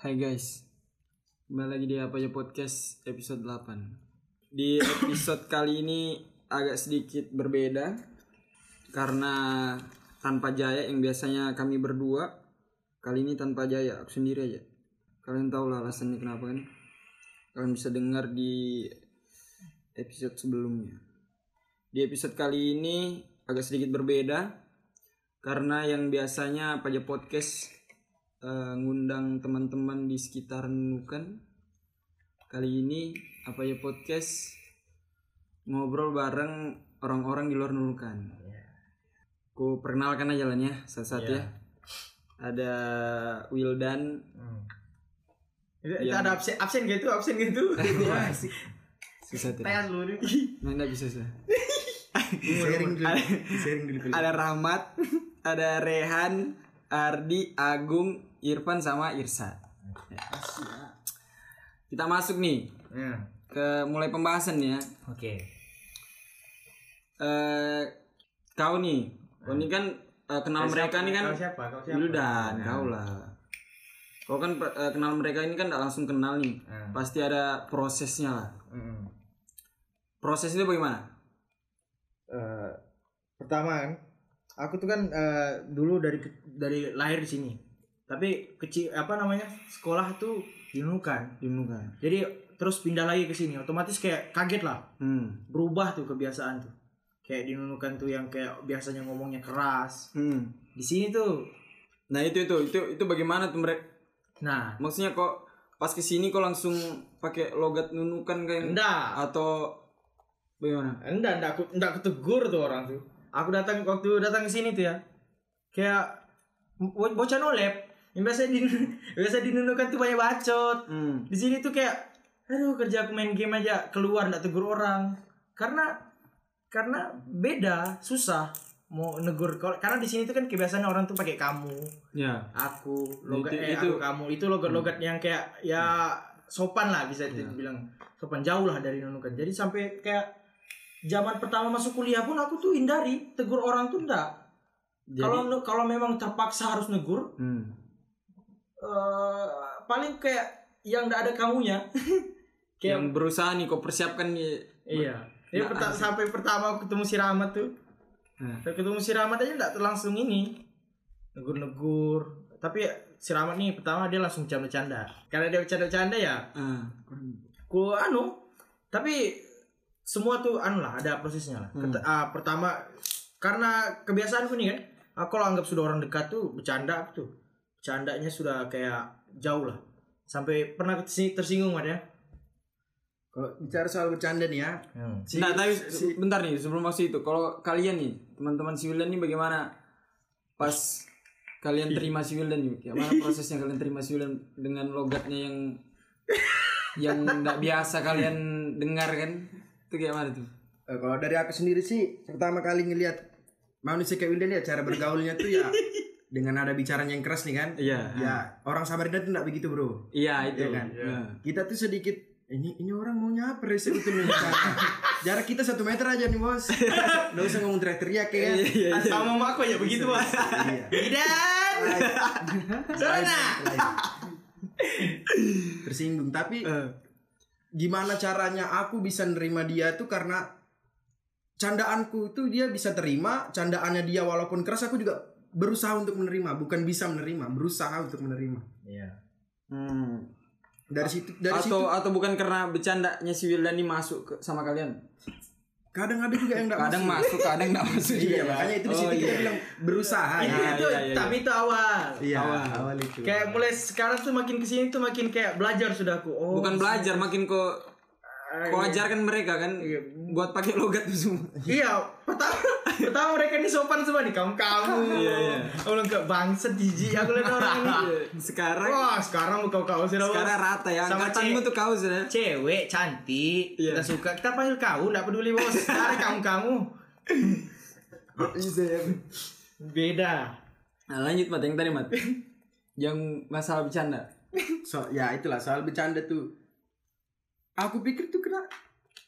Hai guys, kembali lagi di Apa Ya Podcast episode 8 Di episode kali ini agak sedikit berbeda Karena tanpa Jaya yang biasanya kami berdua Kali ini tanpa Jaya, aku sendiri aja. Kalian tahu lah alasannya kenapa kan? Kalian bisa dengar di episode sebelumnya. Di episode kali ini agak sedikit berbeda Karena yang biasanya Ya Podcast eh, ngundang teman-teman di sekitar Nunukan. Kali ini apa ya podcast ngobrol bareng orang-orang di luar Nunukan. Ku perkenalkan aja lah ya satu-satu ya. Ada Wildan, Itu, itu ada absen absen gitu, absen gitu. susah tuh. Tes lu nih. Nah, bisa susah. sharing dulu sharing dulu Philip. Ada Rahmat, ada Rehan, Ardi, Agung, Irfan sama Irsa. Kita masuk nih Ya. ke mulai pembahasan ya. Oke. eh kau nih, kau ini kan eh, kenal mereka nih kan Kau siapa? Kau siapa? Nah. kau lah. Kau kan eh, kenal mereka ini kan tidak langsung kenal nih. Hmm. Pasti ada prosesnya lah. Mm-mm. Proses itu bagaimana? Eh, pertama kan, aku tuh kan eh, dulu dari dari lahir di sini. Tapi kecil apa namanya? Sekolah tuh di Nunukan. Dimuka. Jadi terus pindah lagi ke sini. Otomatis kayak kaget lah. Hmm. Berubah tuh kebiasaan tuh. Kayak di Nunukan tuh yang kayak biasanya ngomongnya keras. Hmm. Di sini tuh Nah itu itu itu itu bagaimana tuh mereka? nah, Maksudnya kok pas ke sini kok langsung pakai logat nunukan kayak enggak. atau bagaimana? Enggak, enggak aku enggak ketegur tuh orang tuh. Aku datang waktu datang ke sini tuh ya. Kayak bo- bocah nolep. Yang biasa di biasa dinunukan tuh banyak bacot. Hmm. Di sini tuh kayak aduh kerja aku main game aja keluar enggak tegur orang. Karena karena beda, susah mau negur karena di sini tuh kan kebiasaan orang tuh pakai kamu, Ya. aku, logat Itu- eh, itu- aku, kamu. Itu logat-logat yang kayak ya sopan lah bisa dibilang sopan jauh lah dari nunukan. Jadi sampai kayak zaman pertama masuk kuliah pun aku tuh hindari tegur orang tuh enggak. Kalau kalau memang terpaksa harus negur, Hmm. Eh, paling kayak yang enggak ada kamunya. kayak Yang berusaha nih kau persiapkan nih. iya. Ya, Nah, perta- sampai pertama ketemu si Rahmat tuh. Nah. Sampai ketemu si Rahmat aja enggak langsung ini. Negur-negur. Tapi ya, si Rahmat nih pertama dia langsung bercanda-bercanda. Karena dia bercanda-bercanda ya, Ah. ku anu tapi semua tuh anu lah ada prosesnya lah Ket- ah, pertama karena kebiasaanku nih kan aku kalau anggap sudah orang dekat tuh bercanda tuh bercandanya sudah kayak jauh lah sampai pernah tersi- tersinggung ada ya kalau bicara soal bercanda nih ya si- nah, tapi si- bentar nih sebelum masuk itu, kalau kalian nih teman-teman si Wildan nih bagaimana pas kalian terima si Wildan nih? Gimana prosesnya kalian terima si Wildan dengan logatnya yang yang tidak biasa kalian dengar kan? Itu kayak mana tuh? eh, kalau dari aku sendiri sih pertama kali ngelihat manusia kayak Wildan ya cara bergaulnya tuh ya dengan ada bicaranya yang keras nih kan? Iya. ya orang Samarinda tuh nggak begitu bro. Iya itu. Iya kan? Iya. kita tuh sedikit ini ini orang mau nyapa rese sebetulnya bicara. jarak kita satu meter aja nih bos. Nggak usah ngomong teriak-teriak ya kan? Iya, iya. sama mama aku ya begitu mas iya Idan sana tersinggung tapi Eh, gimana caranya aku bisa nerima dia tuh karena candaanku itu dia bisa terima candaannya dia walaupun keras aku juga berusaha untuk menerima bukan bisa menerima berusaha untuk menerima iya hmm. dari situ dari atau situ atau bukan karena bercandanya si Wildan nih masuk ke, sama kalian? kadang ada juga yang enggak Kadang masuk, kadang enggak masuk juga. iya makanya itu di Oh, situ kita iya. bilang berusaha itu, ya itu iya, iya, tapi itu awal iya Awal. awal, itu kayak mulai sekarang tuh makin ke sini tuh makin kayak belajar sudah aku oh Bukan belajar, makin kok kau ajarkan mereka kan buat pakai logat tuh semua. Iya, pertama pertama mereka ini sopan semua nih kamu kamu. Iya, iya. Aku bilang ke bangsa jijik aku lihat orang ini. Sekarang Wah sekarang kau kau sudah sekarang rata ya. Sama Angkatanmu cewek. tuh kau sudah. cewek cantik Iya. kita suka kita panggil kau nggak peduli bos sekarang kamu kamu bisa ya beda Nah, lanjut mat yang tadi mat. yang masalah bercanda. so ya itulah soal bercanda tuh aku pikir tuh kena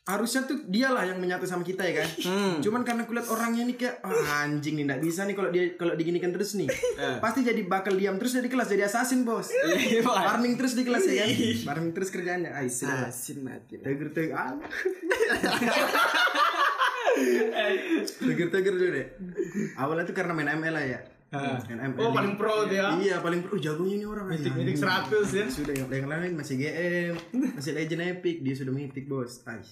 harusnya tuh dialah yang menyatu sama kita ya kan. Hmm. Cuman karena kulihat orangnya nih kayak "Ah, anjing nih nggak bisa nih kalau dia kalau diginikan terus nih. Pasti jadi bakal diam terus jadi kelas jadi assassin bos. Farming terus di kelas ya kan. Farming terus kerjanya. Sudah. Asin mati. Teger ah. Teger teger dulu deh. Awalnya tuh karena main ML lah ya. ML. Oh, paling pro tuh ya. Iya paling pro jagonya ini orang. Mitik mitik 100 ya. sudah yang, yang lain masih GM masih Legend Epic dia sudah mitik bos Ay.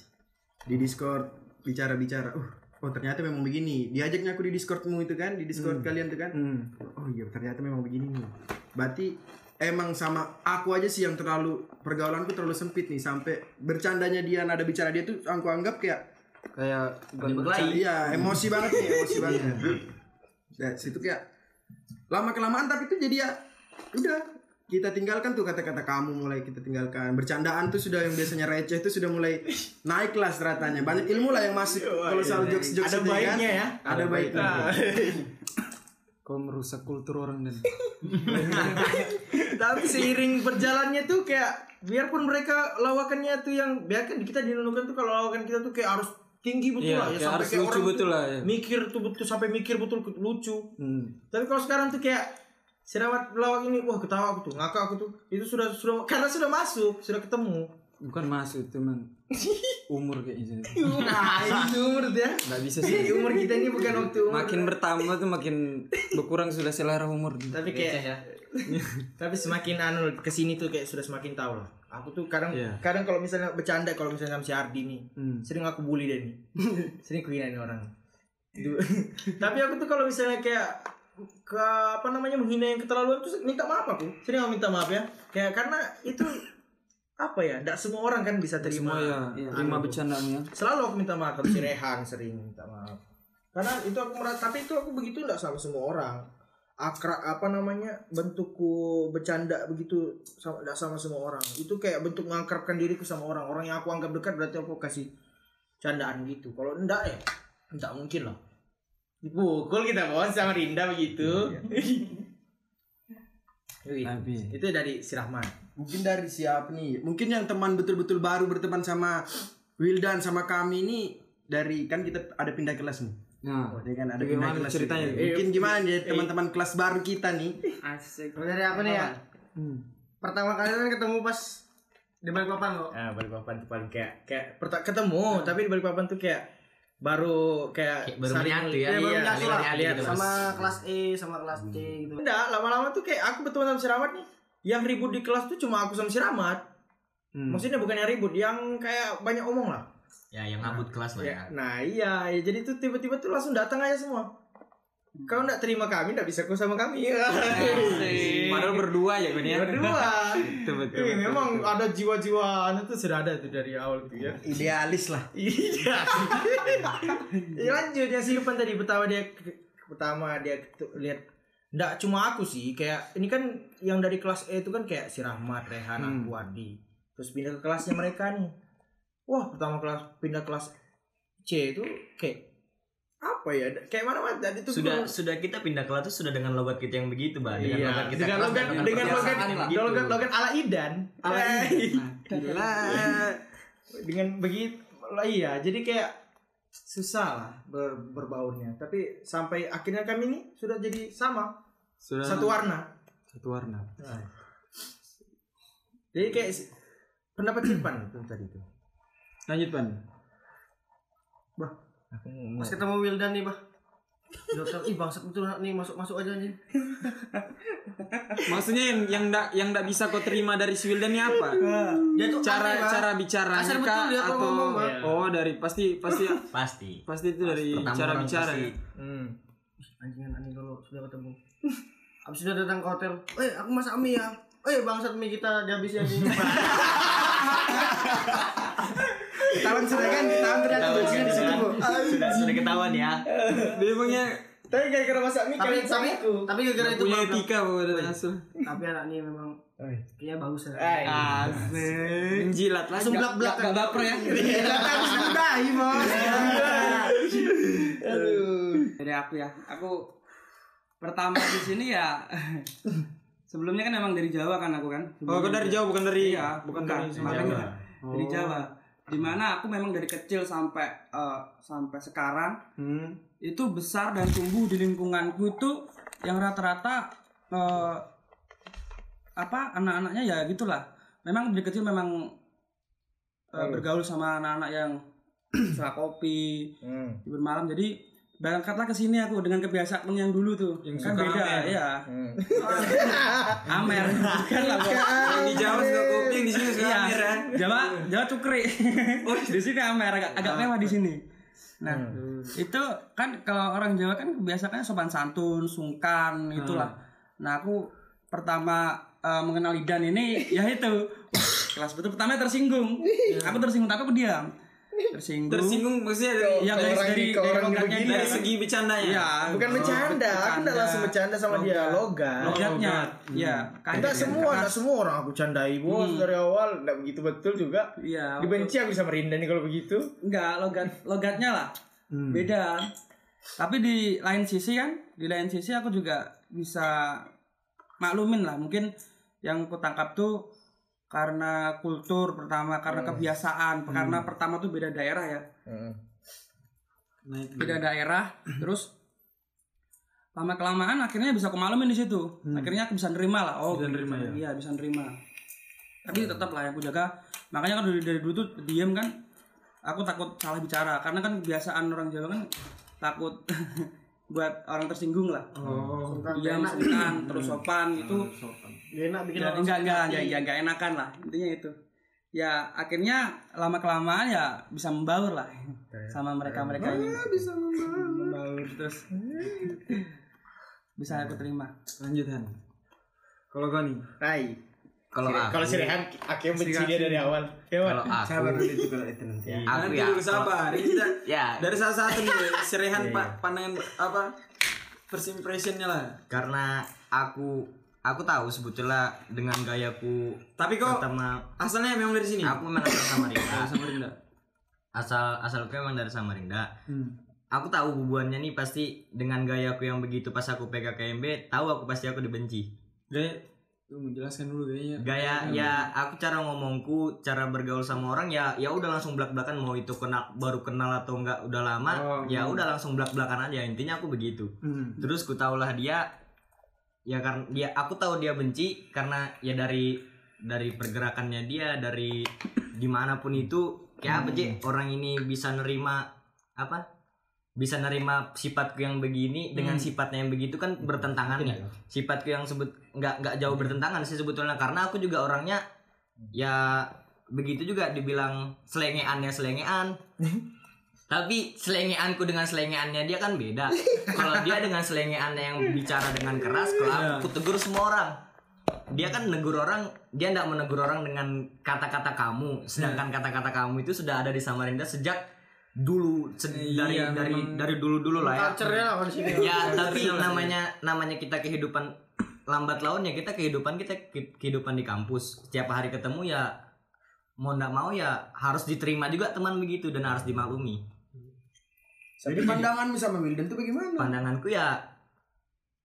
di Discord bicara bicara uh oh ternyata memang begini diajaknya aku di Discordmu itu kan di Discord kalian tuh kan Hmm. oh iya ternyata memang begini nih berarti emang sama aku aja sih yang terlalu pergaulanku terlalu sempit nih sampai bercandanya dia nada bicara dia tuh aku anggap kayak Kayak bukan berkelahi. iya emosi banget nih emosi banget ya situ kayak lama kelamaan tapi itu jadi ya udah. Kita tinggalkan tuh kata-kata kamu mulai kita tinggalkan. Bercandaan tuh sudah yang biasanya receh tuh sudah mulai naik lah seratanya banyak ilmu lah yang masuk kalau soal jokes jokes Ada baiknya ya. ada baiknya. Kau merusak kultur orang dan Tapi seiring berjalannya tuh kayak biarpun mereka lawakannya tuh yang biarkan kita di Nunukan tuh kalau lawakan kita tuh kayak harus tinggi betul Iya, lah ya kayak sampai harus kayak lucu orang betul tuh lah, ya. mikir tuh betul sampai mikir betul lucu. hmm. Tapi kalau sekarang tuh kayak Siramat lawak ini wah ketawa aku tuh ngakak aku tuh. Itu sudah sudah karena sudah masuk sudah ketemu. Bukan masuk teman umur kayaknya nah itu umur dia. Nggak bisa sih. Umur kita ini bukan waktu umur. Makin bertambah tuh makin berkurang sudah selera umur. Tapi kayak tapi semakin anu ke sini tuh kayak sudah semakin tahu lah aku tuh kadang Iya. kadang kalau misalnya bercanda kalau misalnya sama si Ardi nih Hmm. sering aku bully dia nih. Sering kuina nih orang. Tapi aku tuh kalau misalnya kayak ke apa namanya menghina yang keterlaluan tuh minta maaf aku. Sering aku minta maaf ya. Kayak karena itu apa ya tidak semua orang kan bisa terima semua ya terima bercandanya selalu aku minta maaf kalau si Rehan sering minta maaf. Karena itu aku merasa tapi itu aku begitu tidak sama semua orang akra apa namanya bentukku bercanda begitu sama tidak sama semua orang. Itu kayak bentuk mengakrabkan diriku sama orang. Orang yang aku anggap dekat berarti aku kasih candaan gitu. Kalau enggak ya enggak mungkin lah. Dipukul kita bos sama Rinda begitu. Wih, tapi itu dari si Rahman. Mungkin dari siapa nih mungkin yang teman betul-betul baru berteman sama Wildan sama kami ini dari kan kita ada pindah kelas nih nah Ya kan ada pindah kelas ceritanya? juga. Mungkin gimana ya teman-teman kelas baru kita nih. Asik. Dari aku nih ya. hmm. Pertama kali kan ketemu pas di balik papan kok. Ah, Balikpapan tuh paling kayak kayak perta- ketemu, tapi di Balikpapan tuh kayak baru kayak, Kayak baru menyatu ya. Iya, baru iya, menyatu lah. lihat gitu. Sama kelas E, sama kelas C gitu. Enggak, lama-lama tuh kayak aku berteman sama si Rahmat nih. Yang ribut di kelas tuh cuma aku sama si Rahmat. Hmm. Maksudnya bukan yang ribut, yang kayak banyak omong lah. Ya yang ngabut kelas lah ya. Ya, nah iya, ya, jadi tuh tiba-tiba tuh langsung datang aja semua. Kau enggak terima kami, enggak bisa kau sama kami. padahal berdua ya kan ya Berdua. betul betul, Ih, betul, memang betul. ada jiwa-jiwa anu tuh sudah ada tuh dari awal tuh ya. Idealis lah. Iya. ya, lanjut yang si Lupan tadi pertama dia pertama dia lihat Nggak cuma aku sih kayak ini kan yang dari kelas E itu kan kayak si Rahmat, Rehan, Hmm. aku, Adi. Terus pindah ke kelasnya mereka nih. Wah, pertama kelas pindah kelas C itu kayak apa ya? Kayak mana mana tadi itu Sudah sudah kita pindah kelas tuh sudah dengan logat kita yang begitu, Bah. Dengan Iya, logat kita dengan logat dengan logat kebiasaan dengan logat logat ala Idan. Ala Eh, Idan. Gila. dengan begitu lah iya jadi kayak susah lah ber, berbaurnya tapi sampai akhirnya kami ini sudah jadi sama sudah satu warna satu warna jadi kayak pendapat Silpan itu tadi itu lanjut pan Pas ketemu Wildan nih, Bah. Dokter, ih bangsat betul nih masuk-masuk aja nih. maksudnya yang yang ndak yang ndak bisa kau terima dari si Wildan ini apa Dia tuh cara aneh, Bah. cara bicaranya Kasar betul kah dia atau ngomong, Bang. oh dari pasti pasti Pasti. pasti itu dari Pertama cara bicara pasti- ya hmm. Anjingan aneh kalau sudah ketemu. Abis sudah datang ke hotel. Eh, aku masak mie ya. Eh, bangsat mie kita dihabisin ini. Ketahuan sudah kan? Ketahuan ternyata jokesnya di kan, situ, Bu. Sudah sudah ketahuan ya. dia emangnya tapi gara-gara masak mie tapi tapi aku tapi gara-gara nggak itu punya etika bu dari asal tapi anak ini memang kayaknya bagus ya. Asik. Menjilat lah. Langsung belak-belak gak baper ya? Habis diudahi, Bos. dari aku ya. Aku pertama di sini ya sebelumnya kan emang dari Jawa kan aku kan? Oh kau dari jauh bukan dari Iya, bukan bukan. dari Makanya Jawa. Dari Oh. Jawa di mana aku memang dari kecil sampai eh, sampai sekarang Hmm. itu besar dan tumbuh di lingkunganku itu yang rata-rata eh, apa anak-anaknya ya gitulah memang dari kecil memang eh, bergaul sama anak-anak yang suka kopi Hmm. bermalam jadi berangkatlah ke sini aku dengan kebiasaan yang dulu tuh Yang kan suka beda Amer. ya Hmm. Amer bukan lah. Yang di Jawa suka kopi, yang di sini suka Iya, Amer ya. Jawa Jawa cukri. Oh, di sini Amer agak, agak mewah di sini. Nah, Hmm. itu kan kalau orang Jawa kan biasanya sopan santun, sungkan itulah. Hmm. Nah, aku pertama eh, mengenal Idan ini ya itu kelas betul pertama tersinggung. Aku tersinggung tapi aku diam. Tersinggung. Tersinggung maksudnya dari Iya dari Orang dari, dari orang logatnya begini, dia. dari segi bercandanya. Iya. Bukan bercanda, aku enggak langsung bercanda sama dia, logat. Logatnya. logat. Iya. Enggak semua, enggak semua orang aku candai bos dari awal, enggak begitu betul juga. Iya. Dibenci aku bisa merinda nih kalau begitu. Enggak, logat logatnya lah. Hmm. Beda. Tapi di lain sisi kan, di lain sisi aku juga bisa maklumin lah. Mungkin yang ku tangkap tuh karena kultur pertama, karena kebiasaan, karena pertama tuh beda daerah ya. Naik Beda daerah, terus lama kelamaan akhirnya bisa aku maklumin di situ. Akhirnya aku bisa nerima lah. Oh, Bisa nerima, ya. Iya, bisa nerima. Tapi tetap lah yang aku jaga. Makanya kan dari, dari dulu tuh diem kan aku takut salah bicara karena kan kebiasaan orang Jawa kan takut buat orang tersinggung lah. Oh. Diam, sungkan, terus sopan itu Gak enak bikin orang enggak enggak enggak enggak enggak enakan lah intinya itu. Ya akhirnya lama kelamaan ya bisa membaur lah sama mereka mereka ini. Bisa membaur. membaur terus bisa aku terima. Lanjut Han. Kalau kau nih, Hai. Kalau aku, Kalau si Rehan, aku yang benci dia dari awal. Ya, kalau aku, Sabar dulu itu kalau itu nanti. aku nanti ya. dulu sabar. Ini kita Ya, dari salah satu nih Serehan pak pandangan apa first impressionnya lah. karena aku aku tahu sebetulnya dengan gayaku Tapi kok pertama asalnya memang dari sini. aku memang asal Samarinda. Samarinda. Asal asalku memang dari Samarinda. Hmm. Aku tahu hubungannya nih pasti dengan gayaku yang begitu pas aku PKKMB, tahu aku pasti aku dibenci. Gaya, lu menjelaskan dulu gayanya. Gaya ya aku cara ngomongku, cara bergaul sama orang ya ya udah langsung belak-belakan mau itu kenal baru kenal atau enggak udah lama, Oh, ya udah langsung belak-belakan aja. Intinya aku begitu. Hmm. Terus ku tahulah dia ya karena dia aku tahu dia benci karena ya dari dari pergerakannya dia dari di mana pun itu kayak apa sih orang ini bisa nerima apa bisa nerima sifatku yang begini dengan sifatnya yang begitu kan bertentangan nih sifatku yang sebut nggak nggak jauh bertentangan sih sebetulnya. Karena aku juga orangnya ya begitu juga dibilang selengean ya selengean. Tapi selengeanku dengan selengeannya dia kan beda. Kalau dia dengan selengeannya yang bicara dengan keras kalau aku tegur semua orang. Dia kan negur orang dia tidak menegur orang dengan kata-kata kamu. Sedangkan kata-kata kamu itu sudah ada di Samarinda sejak dulu dari Iya, dari memang. dari dulu-dulu lah ya. culture-nya lah di sini. Ya tapi namanya namanya kita kehidupan lambat laun ya kita kehidupan kita ke- kehidupan di kampus. Setiap hari ketemu ya mau ndak mau ya harus diterima juga teman begitu dan harus dimaklumi. Jadi pandanganmu sama Wildan tuh bagaimana? pandanganku ya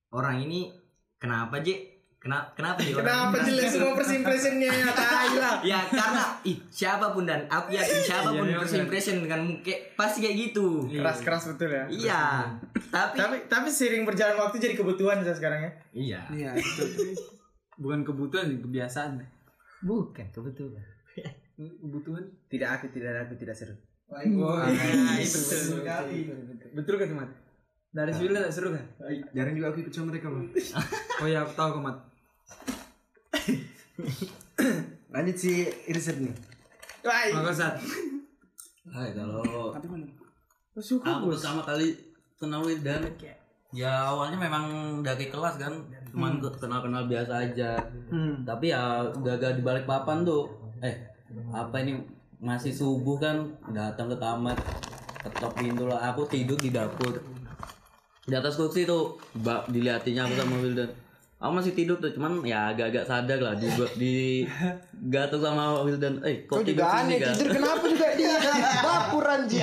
orang ini kenapa J kenapa kenapa orang Kenapa jelek semua first impressionnya ya? Tai lah. ya karena ih siapa pun dan aku yakin siapa pun Iya, first memang. impression dengan muka pasti kayak gitu Keras-keras betul ya. iya tapi Tapi tapi sering berjalan waktu jadi kebutuhan saya sekarang ya. iya Iya, itu. Bukan kebutuhan, kebiasaan. Bukan kebutuhan. Kebutuhan. Tidak aku tidak aku tidak seru. Wah, betul sekali. betul kan Mat? Dari Swilan tak seru kan? Jarang juga aku ikut sama mereka, Bang. Oh ya, aku tahu kok Mat. Lanjut si Irset nih. Wah, Makasat. Hai, kalau suka aku pertama kali kenal Wildan ya awalnya memang dari kelas kan. Cuman kenal-kenal biasa aja. Hmm. tapi ya gagal di balik papan tuh. Eh apa ini? Masih subuh kan? Datang ke kamar ketok pintu lah. Aku tidur di dapur. Di atas kursi tuh mbak diliatinya aku sama Wildan aku masih tidur tuh cuman ya agak-agak sadar lah di di gatuk sama Wildan. Eh kok tidur juga aneh kan tidur kenapa juga di dapur anjing.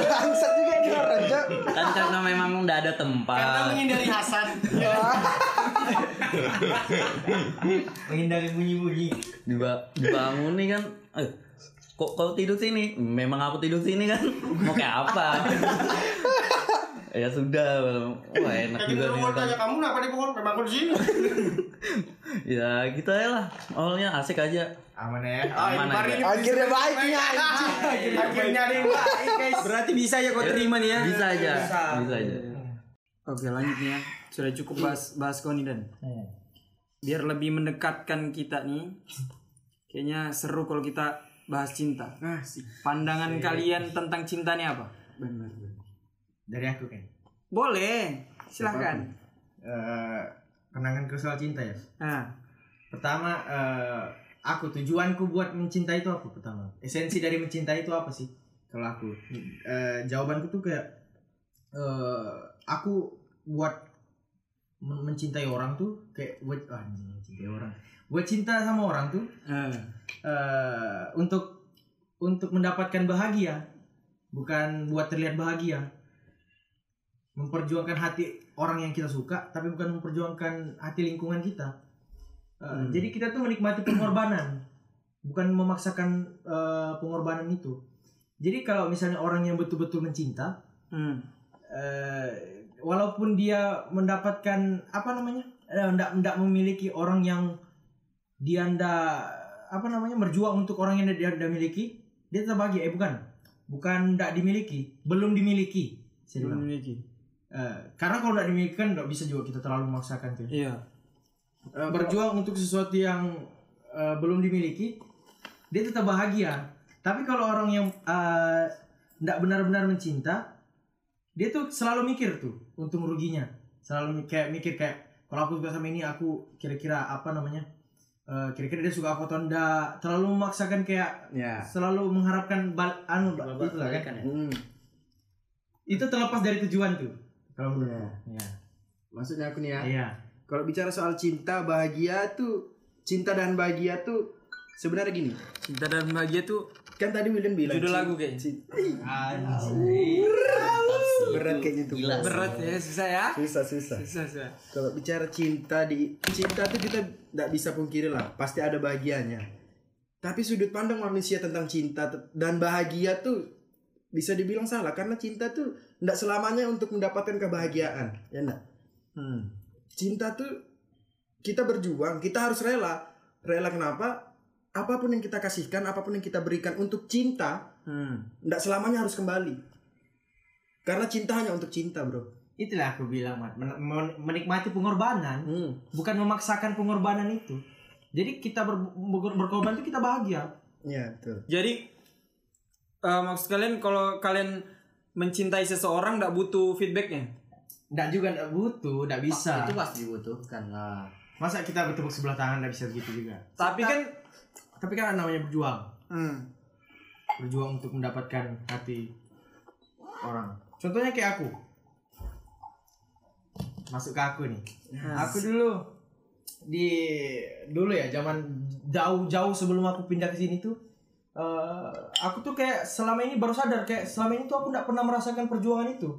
Bangsat juga di luar aja. kan karena memang udah ada tempat. Menghindari Hasan menghindari bunyi-bunyi. Diba dibangun nih kan eh kok kau tidur sini memang aku tidur sini kan mau kayak apa ya sudah wah enak Kayak juga nih mau tanya kamu kenapa di pohon? Memang aku di sini. ya gitu aja lah awalnya asik aja Aman ya. Aman aja. Akhirnya baik nih Akhirnya yang baik guys. Berarti bisa ya kau terima nih ya. bisa aja bisa aja Oke lanjut nih ya. Sudah cukup bahas bahas kau nih dan. Biar lebih mendekatkan kita nih. Kayaknya seru kalau kita bahas cinta. Pandangan kalian tentang cinta nih apa? Benar. Dari aku kan. Boleh. Silahkan. Eh, kenanganku soal cinta ya. Nah, Pertama, eh, aku tujuanku buat mencintai itu apa pertama? Esensi dari mencintai itu apa sih? Kalau aku, Eh, jawabanku tuh kayak eh, aku buat men- mencintai orang tuh kayak buat ah, mencintai orang. Buat cinta sama orang tuh eh, eh, untuk untuk mendapatkan bahagia, bukan buat terlihat bahagia. Memperjuangkan hati orang yang kita suka, tapi bukan memperjuangkan hati lingkungan kita. Eh, Jadi kita tuh menikmati pengorbanan, bukan memaksakan eh, pengorbanan itu. Jadi kalau misalnya orang yang betul-betul mencinta, hmm. eh, walaupun dia mendapatkan apa namanya, ndak ndak memiliki orang yang dia ndak apa namanya berjuang untuk orang yang dia dia miliki, dia tetap bahagia. Eh bukan, bukan ndak dimiliki, belum dimiliki. Saya bilang. memiliki. Eh, karena kalau ndak dimiliki kan ndak bisa juga kita terlalu memaksakan tuh. Iya. Eh, berjuang untuk sesuatu yang eh, belum dimiliki, dia tetap bahagia. Tapi kalau orang yang eh, ndak benar-benar mencinta, dia tuh selalu mikir tuh untung ruginya. Selalu kayak mikir kayak kalau aku suka sama ini aku kira-kira apa namanya? Eh, kira-kira dia suka aku atau enggak. Terlalu memaksakan kayak Ya. selalu mengharapkan bal anu itu lah kan. Hmm. Itu terlepas dari tujuan tuh. Kalau menurut aku. Iya. Maksudnya aku nih ya. Iya. Kalau bicara soal cinta, bahagia tuh cinta dan bahagia tuh sebenarnya gini. Cinta dan bahagia tuh Kan tadi William bilang judul lagu kayaknya. berat kayaknya tuh. Berat ya, susah ya. Susah susah. Susah, susah. Kalau bicara cinta di cinta tuh kita tidak bisa pungkiri lah, pasti ada bahagianya. Tapi sudut pandang manusia tentang cinta dan bahagia tuh bisa dibilang salah karena cinta tuh tidak selamanya untuk mendapatkan kebahagiaan, ya enggak? Hmm. Cinta tuh kita berjuang, kita harus rela. Rela kenapa? Apa pun yang kita kasihkan, apa pun yang kita berikan untuk cinta, Hmm. tidak selamanya harus kembali. Karena cinta hanya untuk cinta, bro. Itulah aku bilang, Mat. Men- men- menikmati pengorbanan. Hmm. bukan memaksakan pengorbanan itu. Jadi kita ber, ber- berkorban itu kita bahagia. Ya, betul. Jadi eh, maksud kalian kalau kalian mencintai seseorang nggak butuh feedbacknya? Nggak juga nggak butuh, nggak bisa. Itu pasti dibutuhkan lah. Masa kita bertepuk sebelah tangan nggak bisa begitu juga. Tapi kan Tapi kan namanya berjuang, hmm. berjuang untuk mendapatkan hati orang. Contohnya kayak aku. Masuk ke aku nih. Aku dulu di dulu ya zaman jauh-jauh sebelum aku pindah ke sini tuh eh, aku tuh kayak selama ini baru sadar kayak selama ini tuh aku nggak pernah merasakan perjuangan itu.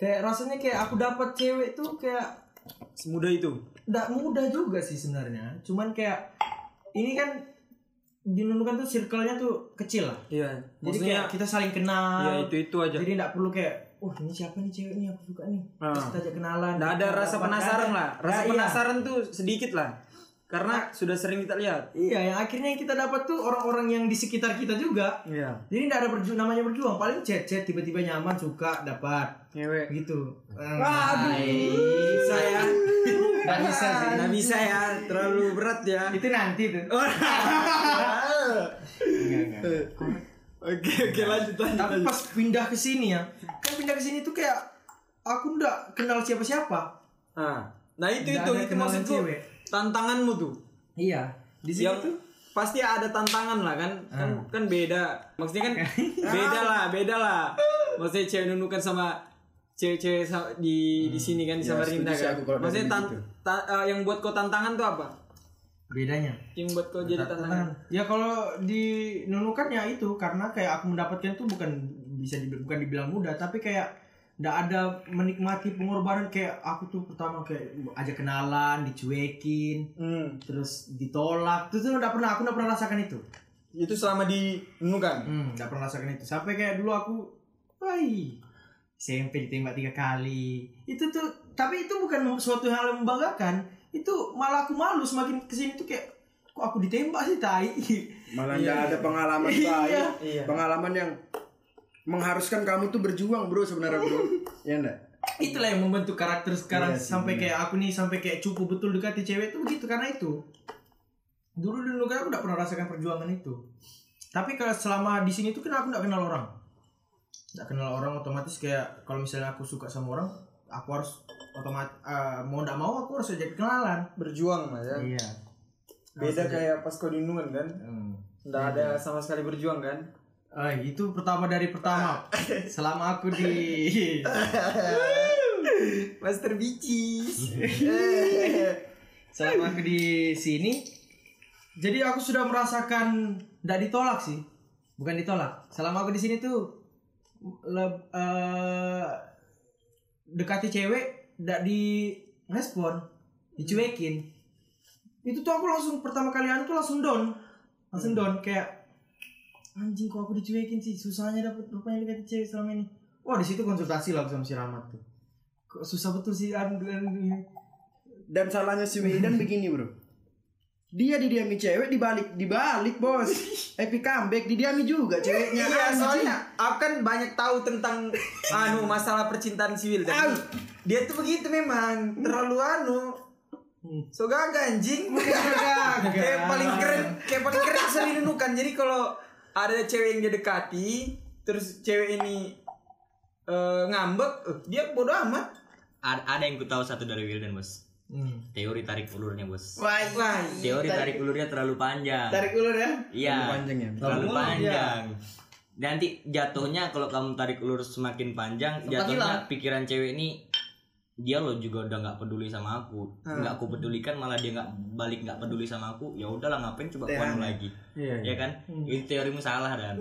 Kayak rasanya kayak aku dapat cewek tuh kayak semudah itu. nggak mudah juga sih sebenarnya. Cuman kayak ini kan di Nunukan tuh circle-nya tuh kecil lah. Iya. Jadi Maksudnya kayak kita saling kenal. ya itu itu aja. Jadi nggak perlu kayak, oh ini siapa nih cewek nih aku suka nih. Ah. Terus kita ajak kenalan. Nggak ada rasa penasaran nggak lah. ada. Rasa Ya, iya. penasaran tuh sedikit lah. Karena sudah sering kita lihat. Iya, yang akhirnya yang kita dapat tuh orang-orang yang di sekitar kita juga. Iya. Jadi nggak ada berju namanya berjuang. Paling chat-chat tiba-tiba nyaman suka dapat Cewek. gitu. Waduh. Saya Nggak bisa sih. nggak bisa ya. Terlalu berat ya. Itu nanti tuh. Oh. Oke oke lanjut lanjut. Tapi pas pindah ke sini ya, kan pindah ke sini tuh kayak aku nggak kenal siapa-siapa. Nah, nah itu Nggak itu itu maksudku tantanganmu tuh. Iya. Di sini yang tuh pasti ada tantangan lah kan kan kan beda maksudnya kan beda lah beda lah maksudnya cewek nunukan sama cewek-cewek di di sini kan Ya, sama setuju Rinda sih kan aku kalau maksudnya tan- gitu. ta- eh, yang buat kau tantangan tuh apa bedanya. yang buat kau jadi tantangan Ya kalau di Nunukan ya itu karena kayak aku mendapatkan tuh bukan bisa di, bukan dibilang mudah tapi kayak nggak ada menikmati pengorbanan kayak aku tuh pertama kayak ajak kenalan dicuekin hmm. terus ditolak itu tuh nggak pernah aku nggak pernah rasakan itu Itu selama di nunukan. Hmm, nggak pernah rasakan itu. Sampai kayak dulu aku, wai, SMP ditembak tiga kali. Itu tuh, tapi itu bukan suatu hal yang membanggakan. Itu malah aku malu semakin ke sini tuh kayak, kok aku ditembak sih tai. Malah nggak ada pengalaman Iya. baik. Iya. Pengalaman yang mengharuskan kamu tuh berjuang bro sebenarnya bro. ya enggak? Itulah yang membentuk karakter sekarang Iya sih, sampai bener. kayak aku nih sampai kayak cukup betul dekati cewek itu begitu karena itu. Dulu dulu kan aku nggak pernah rasakan perjuangan itu. Tapi kalau selama di sini tuh kan aku nggak kenal orang. Nggak kenal orang otomatis kayak kalau misalnya aku suka sama orang, aku harus otomatis mau nggak mau aku harus ajak kenalan. Berjuang lah ya. Iya. Beda kayak pas kau di nunukan kan. Hmm. Nggak ada sama sekali berjuang kan. Ah, itu pertama dari pertama. Selama aku di Master Bicis. selama aku di sini jadi aku sudah merasakan tidak ditolak sih bukan ditolak selama aku di sini tuh leb- eh, dekati cewek tidak direspon dicuekin. Itu tuh aku langsung pertama kali anu tuh langsung down. Langsung down kayak anjing kok aku dicuekin sih? Susahnya dapet rupanya dekati cewek selama ini. Wah di situ konsultasi lah sama si Rahmat tuh. Kok susah betul sih anu Dan salahnya si Medan begini bro. Dia didiami cewek dibalik dibalik bos. Epic comeback didiami juga ceweknya. Iya, soalnya aku kan banyak tahu tentang anu masalah percintaan sivil dan dia tuh begitu memang terlalu anu. So gaga anjing. Kayak paling keren kayak paling keren sering nunukan jadi kalau ada cewek yang dia dekati terus cewek ini eh, ngambek eh, dia bodoh amat. Ada, ada yang ku tahu satu dari Wildan bos. Hmm. Teori tarik ulurnya bos. Wah, wah Teori tarik ulurnya terlalu panjang. tarik ulur ya. Iya. panjang ya. Terlalu Ulur, panjang. Nanti jatuhnya kalau kamu tarik ulur semakin panjang, jatuhnya pikiran cewek ini dia lo juga udah nggak peduli sama aku, nggak aku pedulikan malah dia nggak balik nggak peduli sama aku, ya udahlah ngapain coba kuan lagi, Iya, ya kan? Itu teorimu salah dan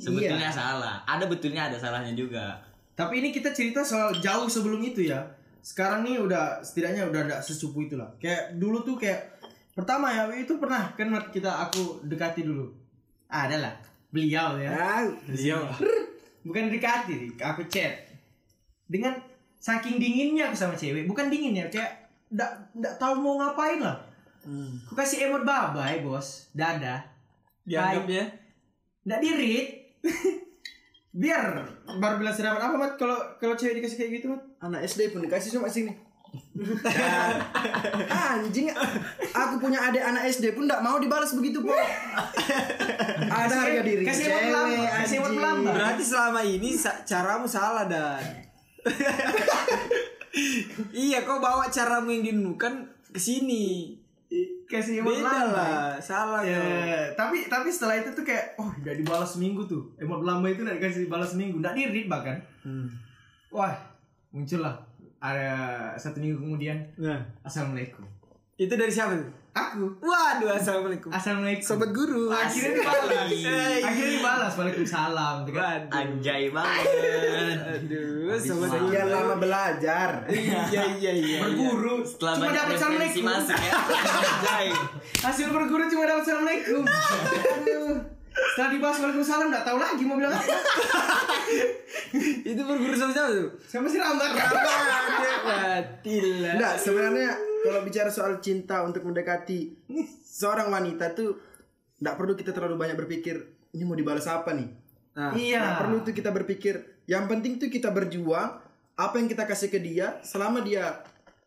sebetulnya salah, ada betulnya ada salahnya juga. Tapi ini kita cerita soal jauh sebelum itu ya. Sekarang nih udah setidaknya udah ada secupu itulah. Kayak dulu tuh kayak pertama ya itu pernah kan kita aku dekati dulu. Ada lah beliau ya. Ah, dia Bukan dekati, aku chat. Dengan saking dinginnya aku sama cewek, bukan dingin ya kayak ndak ndak tahu mau ngapain lah. Aku kasih emot babai bos, dadah. dianggap ya Nggak dirit. Biar baru bilang siraman apa mat? Kalau kalau cewek dikasih kayak gitu mat? anak SD pun dikasih cuma sini. Anjing, aku punya adik anak SD pun nggak mau dibalas begitu po. Ada harga diri kasih cewek, melambang, kasih berarti selama ini caramu salah dan. Iya kau bawa caramu yang dinunukan ke sini kasih emot beda melambang. lah salah Ya, kau tapi tapi setelah itu tuh kayak oh udah dibalas seminggu tuh. Emot lama itu udah dikasih balas seminggu. Nggak di read bahkan wah muncullah ada satu minggu kemudian. Nah. Assalamualaikum. Itu dari siapa tuh aku. Waduh assalamualaikum. Assalamualaikum. Sobat guru. Akhirnya dibalas akhirnya dibalas waalaikumsalam. Waduh. Anjay banget. aduh sobat guru. Sekian lama belajar. iya iya iya berguru. Setelah cuma dapat assalamualaikum. masuk ya. Anjay. hasil berguru cuma dapat assalamualaikum. Aduh. setelah dibahas waalaikumsalam nggak tahu lagi mau bilang apa. Itu berguru sama siapa tuh? Sama si mati lah. Enggak, sebenarnya kalau bicara soal cinta untuk mendekati seorang wanita tuh enggak perlu kita terlalu banyak berpikir ini mau dibalas apa nih. nah iya Nggak perlu tuh kita berpikir. Yang penting tuh kita berjuang apa yang kita kasih ke dia selama dia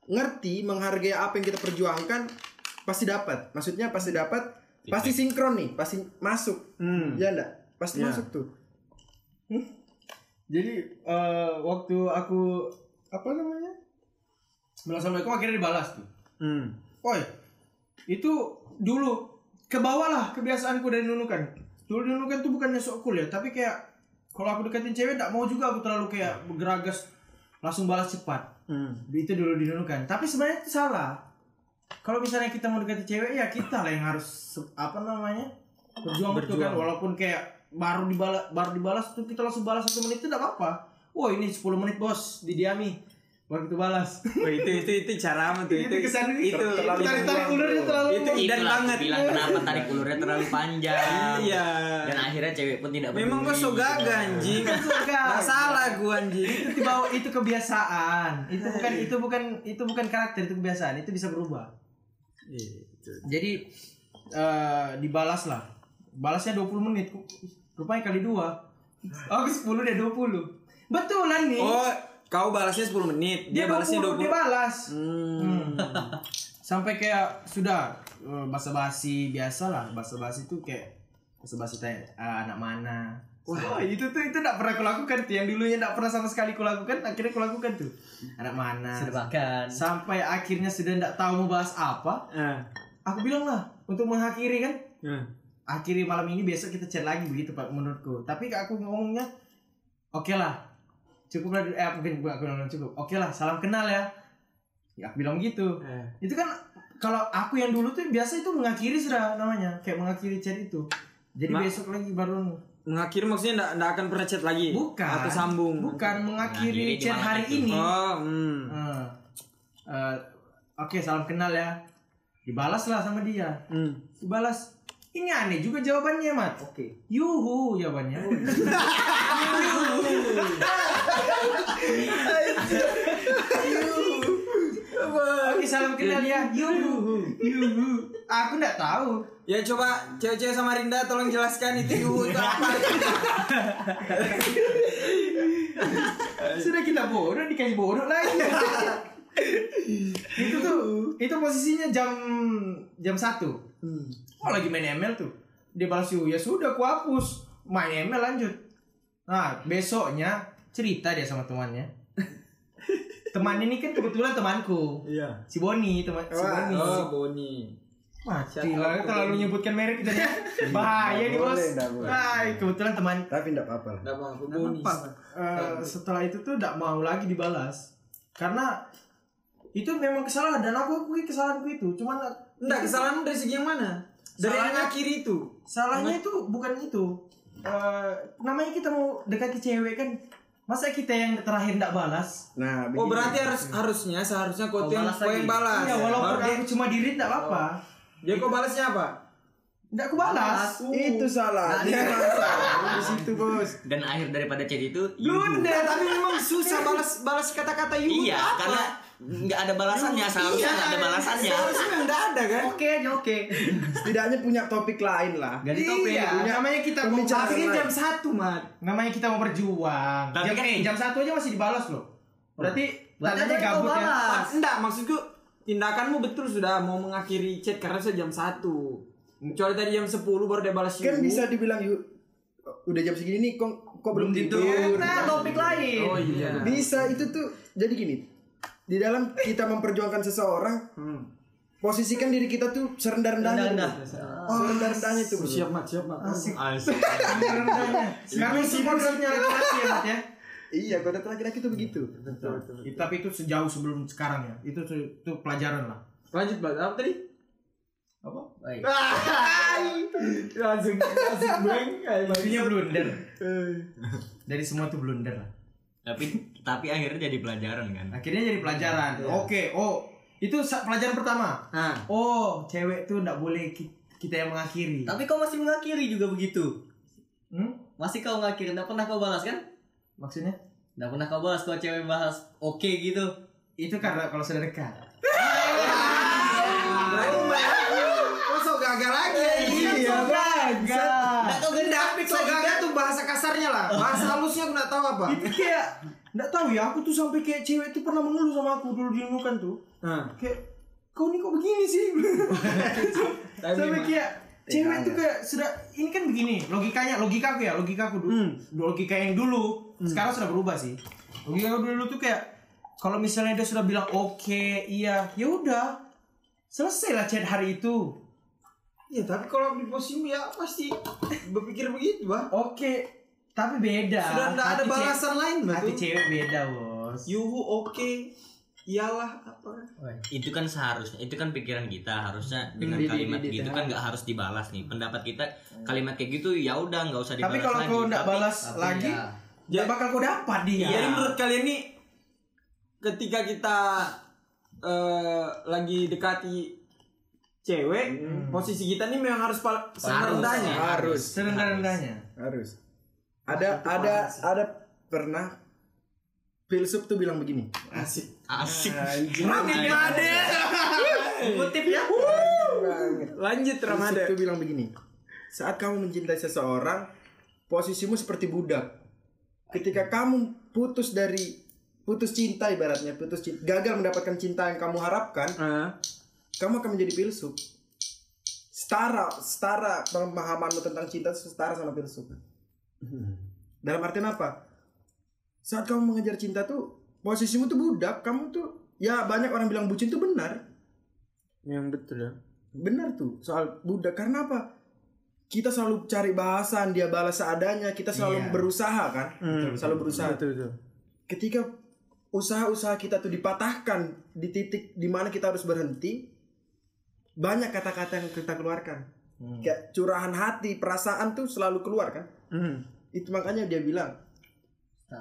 ngerti menghargai apa yang kita perjuangkan pasti dapat. Maksudnya pasti dapat, pasti sinkron nih, pasti masuk. hmm. Ya enggak? Pasti Ya. masuk tuh. Jadi eh, waktu aku apa namanya? Bilang assalamualaikum akhirnya dibalas tuh. Hmm. Oi, itu dulu ke bawah lah kebiasaanku dari nunukan. Dulu nunukan tuh bukannya sok cool ya, tapi kayak kalau aku deketin cewek tak mau juga aku terlalu kayak bergeragas langsung balas cepat. Hmm. Itu dulu dinunukan. Tapi sebenarnya itu salah. Kalau misalnya kita mau dekati cewek ya kita lah yang harus apa namanya? berjuang, kan Berjuang. walaupun kayak baru dibalas baru dibalas tuh kita langsung balas satu menit itu tidak apa-apa. Wah ini 10 menit bos didiami. Baru kita balas. Oh, itu itu itu cara apa tuh? itu kesan itu terlalu tarik tarik ulurnya terlalu itu idan aku banget. bilang kenapa tarik ulurnya terlalu panjang. Iya. dan akhirnya cewek pun tidak Memang gua peduli. so gaga anjing. Gak salah gua anjing. itu dibawa itu kebiasaan. Itu bukan itu bukan itu bukan karakter itu kebiasaan. Itu bisa berubah. Jadi eh, dibalas lah. Balasnya 20 menit. Rupanya kali dua. Aku 10 dia 20 betulan nih. Oh, kau balasnya 10 menit, dia, balasnya 20. dia balas. Hmm. sampai kayak sudah eh, basa-basi biasa lah basa-basi itu kayak basa-basi tanya "Ah, anak mana. Wah itu tuh itu tidak pernah kulakukan tuh. Yang dulunya tidak pernah sama sekali kulakukan akhirnya kulakukan tuh. Anak mana. Sudah makan. sampai akhirnya sudah tidak tahu mau bahas apa Ah. aku bilang lah untuk mengakhiri kan. Ah. akhiri malam ini besok kita chat lagi begitu pak menurutku. Tapi aku ngomongnya oke lah cukup lah eh mungkin aku bilang cukup oke lah salam kenal ya ya aku bilang gitu Eh. itu kan kalau aku yang dulu tuh biasa itu mengakhiri sudah namanya kayak mengakhiri chat itu jadi Ma- besok lagi baru Mengakhiri maksudnya enggak enggak akan pernah chat lagi. bukan Atau sambung. bukan mengakhiri Mengakhiri chat hari itu? ini Oh, hmm. Eh, eh, oke salam kenal ya dibalas lah sama dia Hmm. dibalas ini aneh juga jawabannya mat. Oke. yuhu jawabannya. Oke salam kenal ya. Yuhu. Yuhu. Aku nggak tahu. Ya coba cewek-cewek sama Rinda tolong jelaskan itu yuhu itu apa. sudah kita bodoh dikasih bodoh lagi. Itu tuh itu posisinya jam jam satu oh lagi main ML tuh dia balas ya sudah aku hapus main ML lanjut nah besoknya cerita dia sama temannya teman ini kan kebetulan temanku Iya. si Boni teman si Boni Oh, Boni. Mati lah terlalu menyebutkan merek kita ya. Bahaya nih bos. Hai, kebetulan teman Tapi enggak apa-apa lah. Enggak apa-apa, Boni. eh, setelah itu tuh tidak mau lagi dibalas karena itu memang kesalahan dan aku akui kesalahanku itu cuman Enggak, kesalahanmu dari segi yang mana? Dari yang Salahnya- akhir itu. salahnya itu bukan itu Eh, namanya kita mau dekati cewek kan masa kita yang terakhir tidak balas Nah, Oh, begini. berarti harus harusnya seharusnya kau tuh yang balas kau yang balas. ya walaupun Baru aku cuma diri tidak apa dia kau balasnya apa? tidak aku balas itu salah. Dia salah. Di situ, Bos. dan akhir daripada chat itu. Blunder, tapi memang susah balas balas kata-kata iya itu apa? karena nggak ada balasannya seharusnya nggak ada balasannya Seharusnya enggak ada kan? Oke aja oke. Setidaknya punya topik lain lah. Ganti topik. iya namanya kita mau Tapi kan jam satu, Mat. namanya kita mau berjuang Tapi jam, kan ini- jam satu aja masih dibalas loh berarti Berarti kau gabut ya balas. Enggak, maksudku tindakanmu betul sudah mau mengakhiri chat karena sudah jam 1. Kecuali tadi jam 10 baru dia balas Kan bisa dibilang yuk udah jam segini nih kok kok belum tidur. nah topik lain Oh iya. Bisa itu tuh jadi gini. Di dalam kita memperjuangkan seseorang, Hmm. posisikan diri kita tuh serendah-rendahnya. Rendah. dulu. Serendah-rendahnya tuh. bro. Siap, Mat, siap, Mat. asik Asik. sekarang itu konsepnya laki-laki ya Mat, ya Iya, kode laki-laki tuh begitu. tapi itu sejauh sebelum sekarang ya itu itu pelajaran lah Lanjut, Mat. Apa tadi? apa Baik. langsung langsung blank intinya blunder dari semua tuh blunder lah tapi tapi akhirnya jadi pelajaran kan akhirnya jadi pelajaran oke oh itu pelajaran pertama Nah, oh cewek tuh nggak boleh ki- kita yang mengakhiri Tapi kau masih mengakhiri juga begitu. hmm? Masih kau mengakhiri, tidak pernah kau balas kan? maksudnya Tidak pernah kau balas kalau cewek bahas oke gitu. itu karena kalau sudah dekat Kok so gagal lagi ya? iya gagal Nggak kau gendap, So gagal tuh bahasa kasarnya lah. Bahasa halusnya aku nggak tahu apa. itu kayak nggak tahu ya aku tuh sampai kayak cewek tuh pernah mengeluh sama aku dulu di kan tuh. Nah, kayak kau nih kok begini sih? Sampai kayak cewek tuh kayak sudah ini kan begini logikanya logikaku ya logikaku dulu. Hmm. logika yang dulu sekarang sudah berubah sih. Logika dulu tuh kayak kalau misalnya dia sudah bilang oke iya ya udah selesai lah chat hari itu. Ya tapi kalau di posisimu ya pasti berpikir begitu, Bah. oke tapi beda. Sudah nggak ada cewek- balasan lain, Bah. hati cewek beda bos. Yuhu oke. Iyalah apa? itu kan seharusnya itu kan pikiran kita harusnya dengan Di- di- kalimat di- di- gitu kan nggak harus dibalas nih. Pendapat kita kalimat kayak gitu ya udah nggak usah dibalas tapi kalau lagi. kau nggak balas Tapi lagi ya, nggak bakal kau dapat dia. Jadi menurut kalian nih ketika kita eh, lagi dekati cewek, posisi kita nih memang harus serendahnya. harus. Serendah-rendahnya. harus ada ada ada pernah filsuf tuh bilang begini Asik. Asik. Ramade. Kutip ya. Lanjut filsuf Ramade. tuh bilang begini saat kamu mencintai seseorang posisimu seperti budak ketika kamu putus dari putus cinta ibaratnya putus cinta, gagal mendapatkan cinta yang kamu harapkan Ah. kamu akan menjadi filsuf setara setara pemahamanmu tentang cinta setara sama filsuf dalam artian apa? Saat kamu mengejar cinta tuh posisimu tuh budak kamu tuh ya banyak orang bilang bucin tuh benar. Yang betul ya. benar tuh soal budak. Karena apa? Kita selalu cari bahasan dia balas seadanya kita selalu Iya. berusaha kan? Selalu berusaha. Betul betul. ketika usaha-usaha kita tuh dipatahkan di titik di mana kita harus berhenti banyak kata-kata yang kita keluarkan. Kayak curahan hati perasaan tuh selalu keluar kan Hmm. itu makanya dia bilang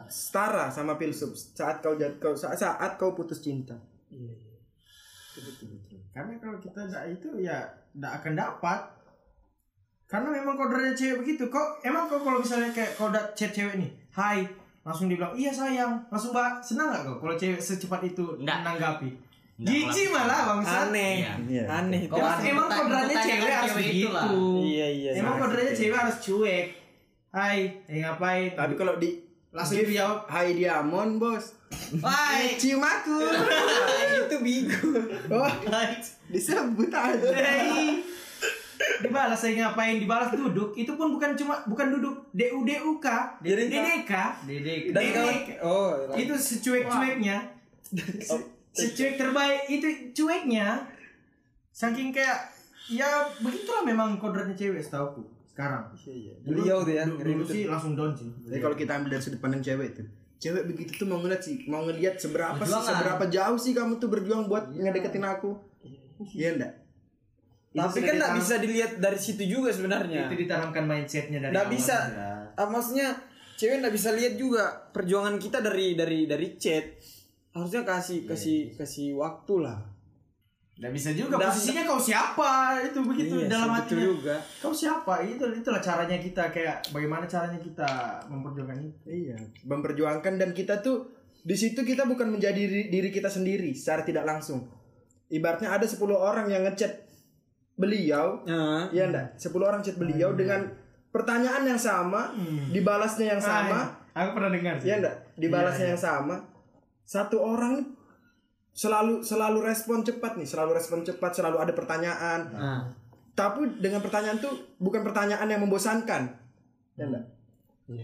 setara sama filsuf saat kau jat, kau saat, saat kau putus cinta Karena kalau kita tidak itu ya tidak akan dapat. Karena memang kodratnya cewek begitu. Kok emang kok kalau misalnya kayak kau udah chat cewek nih, hai, langsung dibilang iya sayang, langsung mbak senang nggak kok kalau cewek secepat itu Nggak. menanggapi? Kalau- malah bangsa. Aneh. Iya. Aneh itu. Kok Emang, harus emang ikut- kodratnya ikut cewek harus begitu. Iya iya. Emang iya. kodratnya cewek harus cuek. Hai, eh ngapain? tapi kalau di Langsung give dijawab. Hai Diamond bos Hai. cium aku itu bigo. oh disebut aja Hei. Dibalas saya ngapain? Dibalas duduk. Itu pun bukan cuma bukan duduk. D U D U K. DDK. Kalau oh itu secuek-cueknya Se- secuek terbaik itu cueknya saking kayak ya begitulah memang kodratnya cewek setahu sekarang beliau tuh ya. dulu, sih langsung down sih Jadi kalau kita ambil dari sudut pandang cewek tuh, cewek begitu tuh mau ngeliat sih, mau ngeliat seberapa sih, seberapa jauh sih kamu tuh berjuang buat ngedeketin aku. Iya enggak? Tapi kan nggak ditanam- bisa dilihat dari situ juga sebenarnya. itu ditanamkan mindsetnya dari Nggak awal bisa. Ah, maksudnya cewek nggak bisa lihat juga perjuangan kita dari dari dari chat. Harusnya kasih kasih kasih waktu lah. Nggak bisa juga Nggak- posisinya kau siapa? Itu begitu Iya, dalam hatinya. juga. kau siapa? Itu itulah caranya kita kayak bagaimana caranya kita memperjuangkan itu. Iya, memperjuangkan. Dan kita tuh di situ kita bukan menjadi diri, diri kita sendiri secara tidak langsung. Ibaratnya ada 10 orang yang ngechat beliau, Nah, iya enggak? 10 orang chat beliau dengan pertanyaan yang sama, dibalasnya yang sama, Ah, aku pernah dengar sih. Iya enggak? Dibalasnya yang sama. Satu orang selalu selalu respon cepat nih, selalu respon cepat, selalu ada pertanyaan. nah. Tapi dengan pertanyaan tuh bukan pertanyaan yang membosankan. Ya enggak?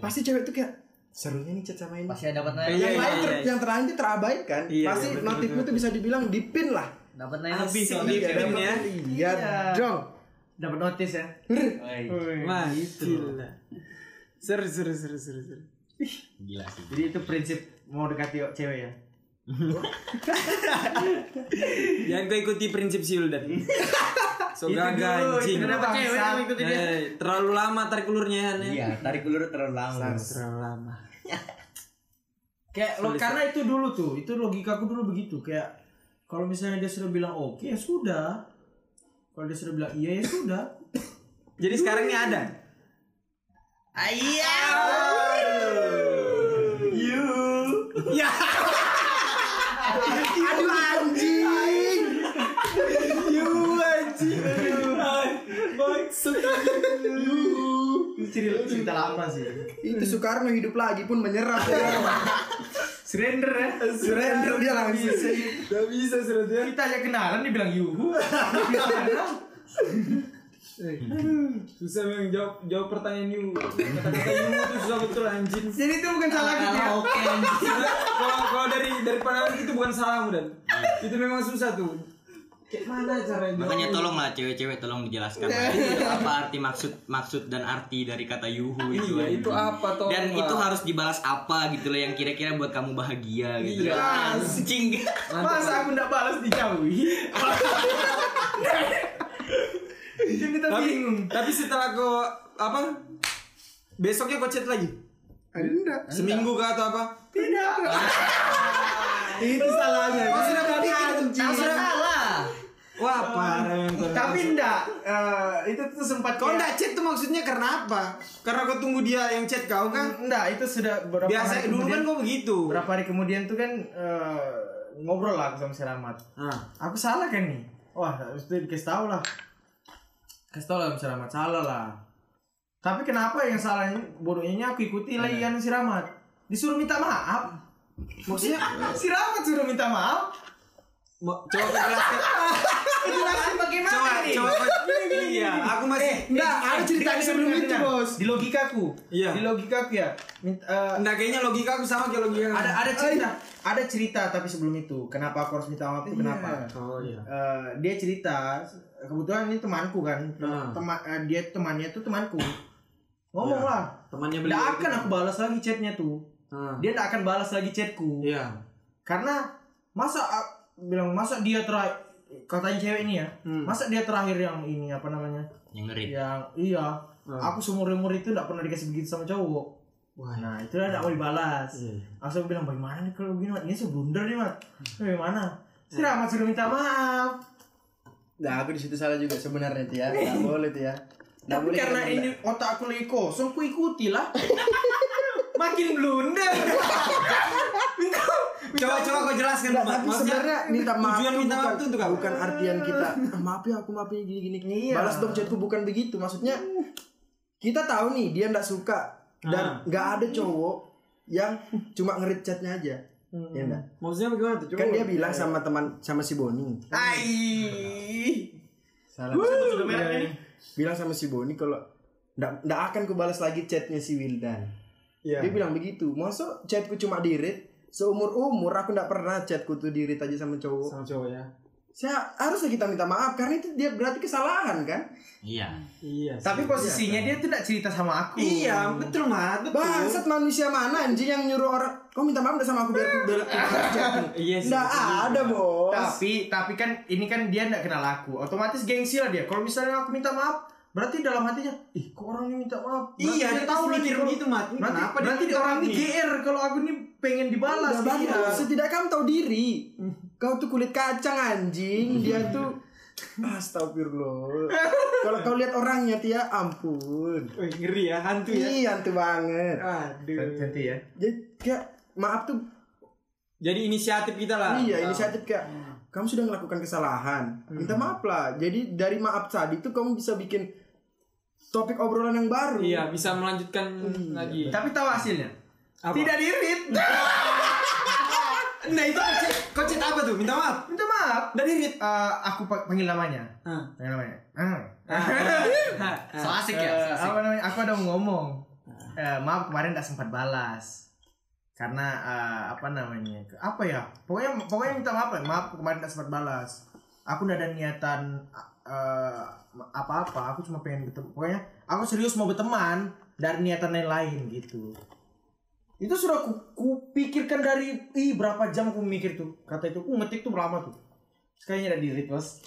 Pasti cewek tuh kayak serunya nih chat sama ini. Pasti ada dapat nanya. Iya, yang iya, lain ter- iya. yang terakhir tuh terabaikan. Iya, Pasti iya, notifmu tuh bisa dibilang dipin lah. Dapat nanya lebih soalnya Iya, dapat- ya. Iya, dong. dapat notice ya Mas, gila. Seru seru seru seru seru. Gila sih. jadi itu prinsip mau dekati cewek ya Jangan kau ikuti prinsip si Uldan. So Itu gagal anjing. kenapa cewek yang ikuti dia Eh, terlalu lama tarik ulurnya ya. Iya, tarik ulur terlalu lama. Terlalu lama. kayak lo karena itu dulu tuh itu logikaku dulu begitu kayak kalau misalnya dia sudah bilang oke ya sudah kalau dia sudah bilang iya ya sudah Jadi sekarang ini ada. Iya. Ya. Aduh anjing. Maksud. itu cerita, cerita lama sih Itu Soekarno hidup lagi pun menyerah. surrender ya Surrender dia langsung. Gak bisa ya. kita aja kenalan dia bilang yuhu Susah memang jawab jawab pertanyaan Yu. Kata-kata Yu itu susah betul anjing. jadi itu bukan salah kita ya Oke. Kalau kalau dari dari pandangan itu bukan salahmu dan itu memang susah tuh. Mana cara jawab? Makanya tolonglah cewek-cewek tolong dijelaskan itu apa arti maksud maksud dan arti dari kata yuhu itu. Iya, itu apa toh? Dan itu harus dibalas apa gitu loh yang kira-kira buat kamu bahagia gitu. Iya. Anjing. masa aku nggak balas dijauhi tapi tapi setelah kau apa besoknya kau chat lagi Ada enggak? seminggu kah atau apa tidak Itu salahnya. Kau sudah anjing. Aku sudah. Wah, parah. Tapi enggak, eh, itu tuh sempat Kau enggak chat tuh maksudnya karena apa? Karena kau tunggu dia yang chat kau kan? Enggak, itu sudah beberapa Biasa hari dulu kan kau begitu. Berapa hari kemudian tuh kan eh, ngobrol lah aku sama si Rahmat. Ah. Aku salah kan nih? Wah, habis itu dikasih tahu lah. Kasih tahu lah sama si Rahmat, salah lah. Tapi kenapa yang salahnya bodohnya aku ikuti lagi kan si Rahmat. Disuruh minta maaf. Maksudnya Si Rahmat suruh minta maaf. Coba kau jelaskan. Jelasin bagaimana Coba, nih? coba. Iya, aku masih Enggak, ada ceritanya Dengar, sebelum dengar, itu, dengar. Bos. Di logikaku. Iya. Di logikaku ya. Minta, eh, Enggak kayaknya logika aku sama kayak logika. ada ada cerita, ada cerita tapi sebelum itu. Kenapa aku harus minta maaf itu kenapa? Oh iya. Eh, dia cerita kebetulan ini temanku kan Ah. teman eh, dia temannya tuh temanku ngomong lah Temannya tidak beliau akan itu. aku balas lagi chatnya tuh Ah. dia tidak akan balas lagi chatku Iya. karena masa bilang masa dia terakhir katanya cewek ini ya Hmm. masa dia terakhir yang ini apa namanya Yang ngeri. yang iya Ah. aku seumur umur itu tidak pernah dikasih begitu sama cowok Wah. nah itu tidak mau dibalas Iya. Langsung bilang bagaimana nih kalau begini Mat? Ini sih blunder nih mat Bagaimana? Si Rahmat sudah minta maaf Nah, aku di situ salah juga sebenarnya tuh ya. Enggak boleh tuh ya. Nggak Tapi boleh karena ini otak aku lagi kosong, ku ikuti lah. Makin blunder. Coba coba kau jelaskan Nggak, Mat. tapi sebenarnya minta maaf tujuan minta maaf bukan- untuk apa? bukan artian kita "Ah, maaf ya aku maafin gini gini Iya. balas dong chatku bukan begitu maksudnya kita tahu nih dia nggak suka dan Ah. nggak ada cowok yang cuma ngerit chatnya aja Hmm. ya enggak Maksudnya bagaimana tuh? Coba. kan dia bilang sama teman sama si Boni Ai. salah Sudah merah nih. bilang sama si Boni kalau nggak nggak akan ku balas lagi chatnya si Wildan Iya. dia bilang begitu masa chatku cuma dirit seumur umur aku nggak pernah chatku tuh dirit aja sama cowok sama cowok ya. saya harusnya kita minta maaf karena itu dia berarti kesalahan kan Iya. Iya. Tapi posisinya dia tuh tidak cerita sama aku. Iya, betul Mat, betul. bangsat manusia mana anjing yang nyuruh orang kau minta maaf udah sama aku biar aku biar Iya sih. nggak ada bos Tapi tapi kan ini kan dia tidak kenal aku. Otomatis gengsi lah dia. Kalau misalnya aku minta maaf, berarti dalam hatinya, ih kok orang ini minta maaf. Berarti Iya, dia tahu mikir kalau- begitu Mat. Berarti, kenapa dia berarti minta orang ini? GR kalau aku ini pengen dibalas. Udah gitu. bagus, setidaknya kamu tahu diri. Kau tuh kulit kacang anjing, dia tuh Astagfirullah. Kalau kau lihat orangnya Tia, ampun. Wih, ngeri ya, hantu ya. Iya, hantu banget. Aduh. Ganti ya. Jadi kayak maaf tuh Jadi inisiatif kita lah. iya inisiatif kayak kamu sudah melakukan kesalahan. Minta maaf lah. Jadi dari maaf tadi tuh kamu bisa bikin topik obrolan yang baru. Iya, bisa melanjutkan lagi. Tapi tahu hasilnya? Apa? Tidak dirit. Nah, itu kau chat apa tuh? Minta maaf. Minta maaf. Dari Rit. Eh, aku pa- panggil namanya. Ah. Panggil namanya. Ah. So asik ya. So asik. apa namanya? Aku ada mau ngomong. Eh, maaf kemarin tidak sempat balas. Karena eh, apa namanya? Apa ya? Pokoknya pokoknya minta maaf ya. Maaf kemarin tidak sempat balas. Aku tidak ada niatan eh, apa-apa. Aku cuma pengen berteman. Pokoknya aku serius mau berteman dari niatan yang lain gitu. Itu sudah ku, ku pikirkan dari ih berapa jam aku mikir tuh. Kata itu aku ngetik tuh lama tuh. Sekalinya ada di bos.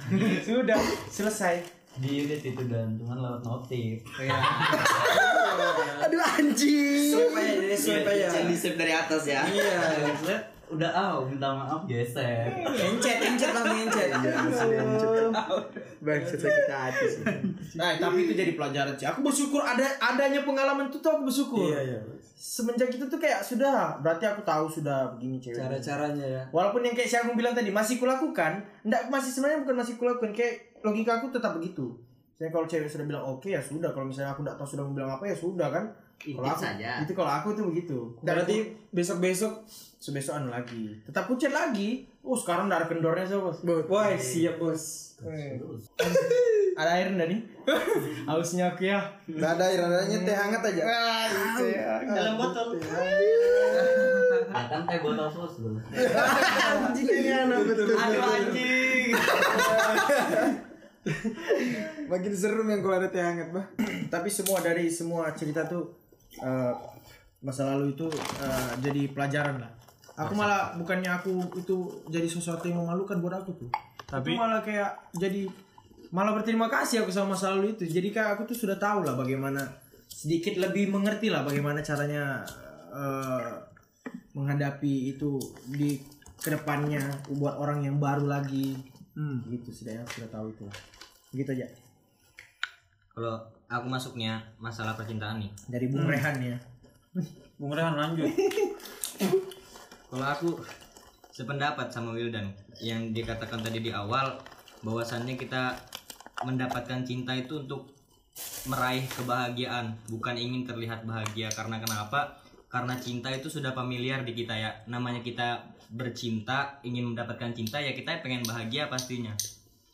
Sudah selesai. Di edit itu dan cuman lewat notif. Aduh anjing. Supaya supaya. Di save dari atas ya. Iya. Udah ah minta maaf geser. Encet, encet langsung encet. Bangsa sakit hati sih. Nah, tapi itu jadi pelajaran sih. Aku bersyukur ada adanya pengalaman itu tuh aku bersyukur. Iya, iya. Semenjak itu tuh kayak sudah, berarti aku tahu sudah begini cewek. Cara-caranya ya. Walaupun yang kayak si Agung bilang tadi masih kulakukan, enggak masih sebenarnya bukan masih kulakukan kayak logika aku tetap begitu. Misalnya kalau cewek sudah bilang oke ya sudah, kalau misalnya aku enggak tahu sudah mau bilang apa ya sudah kan. Kalau aku, saja. Itu kalau aku tuh begitu. Dan Berarti besok-besok besok anu lagi. Tetap pucat lagi. Oh, sekarang udah ada kendornya sih, Bos. Wah, siap, Bos. Ada air enggak nih? Hausnya aku ya. Nggak ada air, adanya teh hangat aja. Ah, itu ya. Dalam botol. Kan teh botol susu. Anjing ini anak betul. Aduh anjing. Makin seru yang kalau ada teh hangat, Bah. tapi semua dari semua cerita tuh eh, masa lalu itu eh, jadi pelajaran lah. Aku malah bukannya aku itu jadi sesuatu yang memalukan buat aku tuh. Tapi malah kayak jadi malah berterima kasih aku sama masa lalu itu. Jadi kayak aku tuh sudah tahu lah bagaimana sedikit lebih mengerti lah bagaimana caranya eh, menghadapi itu di ke depannya buat orang yang baru lagi. Gitu sudah ya sudah tahu itu gitu aja. Kalau aku masuknya masalah percintaan nih. dari Bung Rehan ya Bung Rehan lanjut. Kalau aku sependapat sama Wildan yang dikatakan tadi di awal bahwasannya kita mendapatkan cinta itu untuk meraih kebahagiaan, bukan ingin terlihat bahagia karena kenapa? Karena cinta itu sudah familiar di kita ya. Namanya kita bercinta, ingin mendapatkan cinta ya kita pengen bahagia pastinya.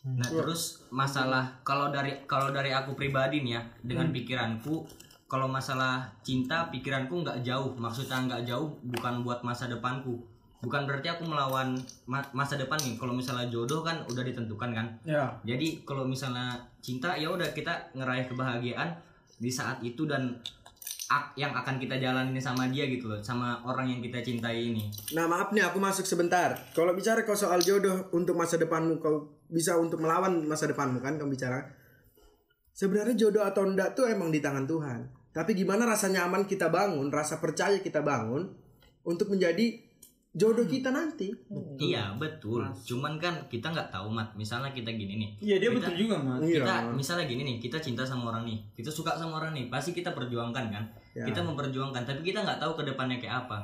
Nah, terus masalah kalau dari kalau dari aku pribadi nih ya dengan pikiranku kalau masalah cinta pikiranku nggak jauh. Maksudnya nggak jauh bukan buat masa depanku. Bukan berarti aku melawan ma- masa depan nih. Kalau misalnya jodoh kan udah ditentukan kan. Ya. jadi kalau misalnya cinta ya udah kita ngeraih kebahagiaan di saat itu dan ak- yang akan kita jalanin sama dia gitu loh sama orang yang kita cintai ini. Nah maaf nih aku masuk sebentar. Kalau bicara kau soal jodoh untuk masa depanmu, kau bisa untuk melawan masa depanmu kan kau bicara. Sebenarnya jodoh atau enggak tuh emang di tangan Tuhan. Tapi gimana rasa nyaman kita bangun, rasa percaya kita bangun untuk menjadi jodoh kita nanti. iya betul cuman kan kita nggak tahu mat misalnya kita gini nih Iya dia Kita- betul juga mas. kita misalnya gini nih kita cinta sama orang nih kita suka sama orang nih pasti kita perjuangkan kan Ya. kita memperjuangkan tapi kita nggak tahu ke depannya kayak apa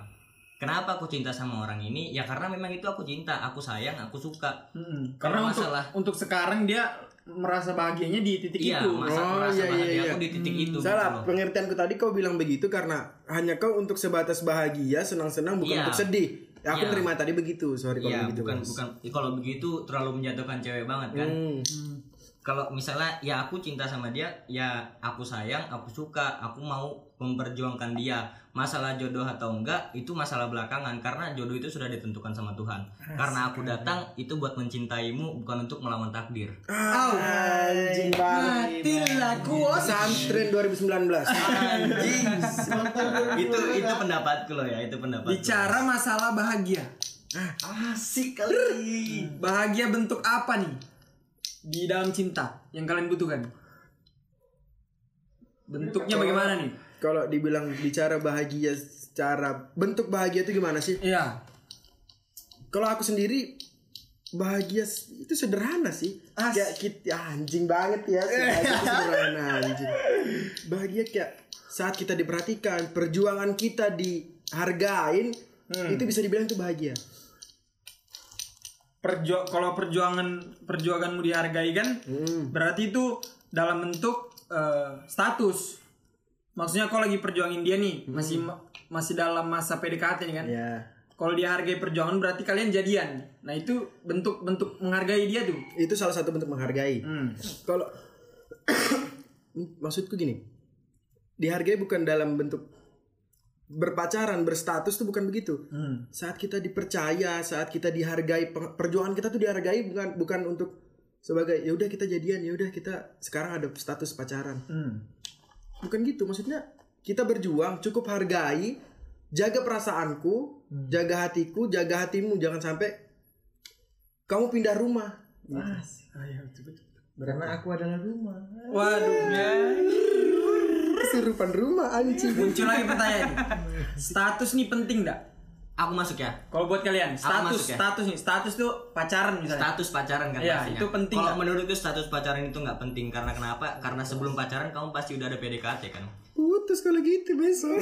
kenapa aku cinta sama orang ini ya karena memang itu aku cinta aku sayang aku suka. Kalau Karena untuk masalah- untuk sekarang dia merasa bahagianya di titik iya itu. masa Oh, merasa iya, iya, bahagia iya. aku di titik itu gitu Salah, loh. pengertianku tadi kau bilang begitu karena hanya kau untuk sebatas bahagia, senang-senang bukan Iya. untuk sedih. Ya, aku Iya. terima tadi begitu, sorry kalau Iya, begitu. bukan Bos. bukan ya, kalau begitu terlalu menjatuhkan cewek banget kan Hmm. Kalau misalnya ya aku cinta sama dia ya aku sayang aku suka aku mau memperjuangkan dia masalah jodoh atau enggak itu masalah belakangan karena jodoh itu sudah ditentukan sama Tuhan karena aku datang itu buat mencintaimu bukan untuk melawan takdir Anjing banget. matilah gua Pesantren 2019. Anjing. itu itu pendapatku loh ya itu pendapat Bicara masalah bahagia. asik kali Bahagia bentuk apa nih? Di dalam cinta yang kalian butuhkan? Bentuknya bagaimana nih? Kalau dibilang bicara bahagia secara bentuk bahagia itu gimana sih? Iya. Kalau aku sendiri bahagia itu sederhana sih. Kayak kita anjing banget ya. itu sederhana anjing. Bahagia kayak saat kita diperhatikan, perjuangan kita dihargain, itu bisa dibilang itu bahagia. Perju kalau perjuangan perjuanganmu dihargai kan, Hmm. berarti itu dalam bentuk eh, status. Maksudnya kau lagi perjuangin dia nih, masih ma- masih dalam masa PDKT nih kan. Ya. Kalau dia hargai perjuangan berarti kalian jadian. Nah itu bentuk bentuk menghargai dia tuh. Itu salah satu bentuk menghargai. Hmm. Kalau maksudku gini, dihargai bukan dalam bentuk berpacaran, berstatus tuh bukan begitu. Hmm. Saat kita dipercaya, saat kita dihargai, pe- perjuangan kita tuh dihargai bukan bukan untuk sebagai ya udah kita jadian, ya udah kita sekarang ada status pacaran. Hmm. Bukan gitu, maksudnya kita berjuang, cukup hargai, jaga perasaanku, jaga hatiku, jaga hatimu, jangan sampai kamu pindah rumah. karena aku adalah rumah Waduh. Kesurupan rumah anjing. Muncul lagi pertanyaan. Status nih penting nggak? aku masuk ya Kalau buat kalian, status, masuk ya? status nih, status tuh pacaran misalnya. status pacaran kan Iya, pastinya. itu penting kalau nggak? menurutku status pacaran itu nggak penting karena kenapa karena sebelum pacaran kamu pasti udah ada PDKT kan Putus kalau gitu besok.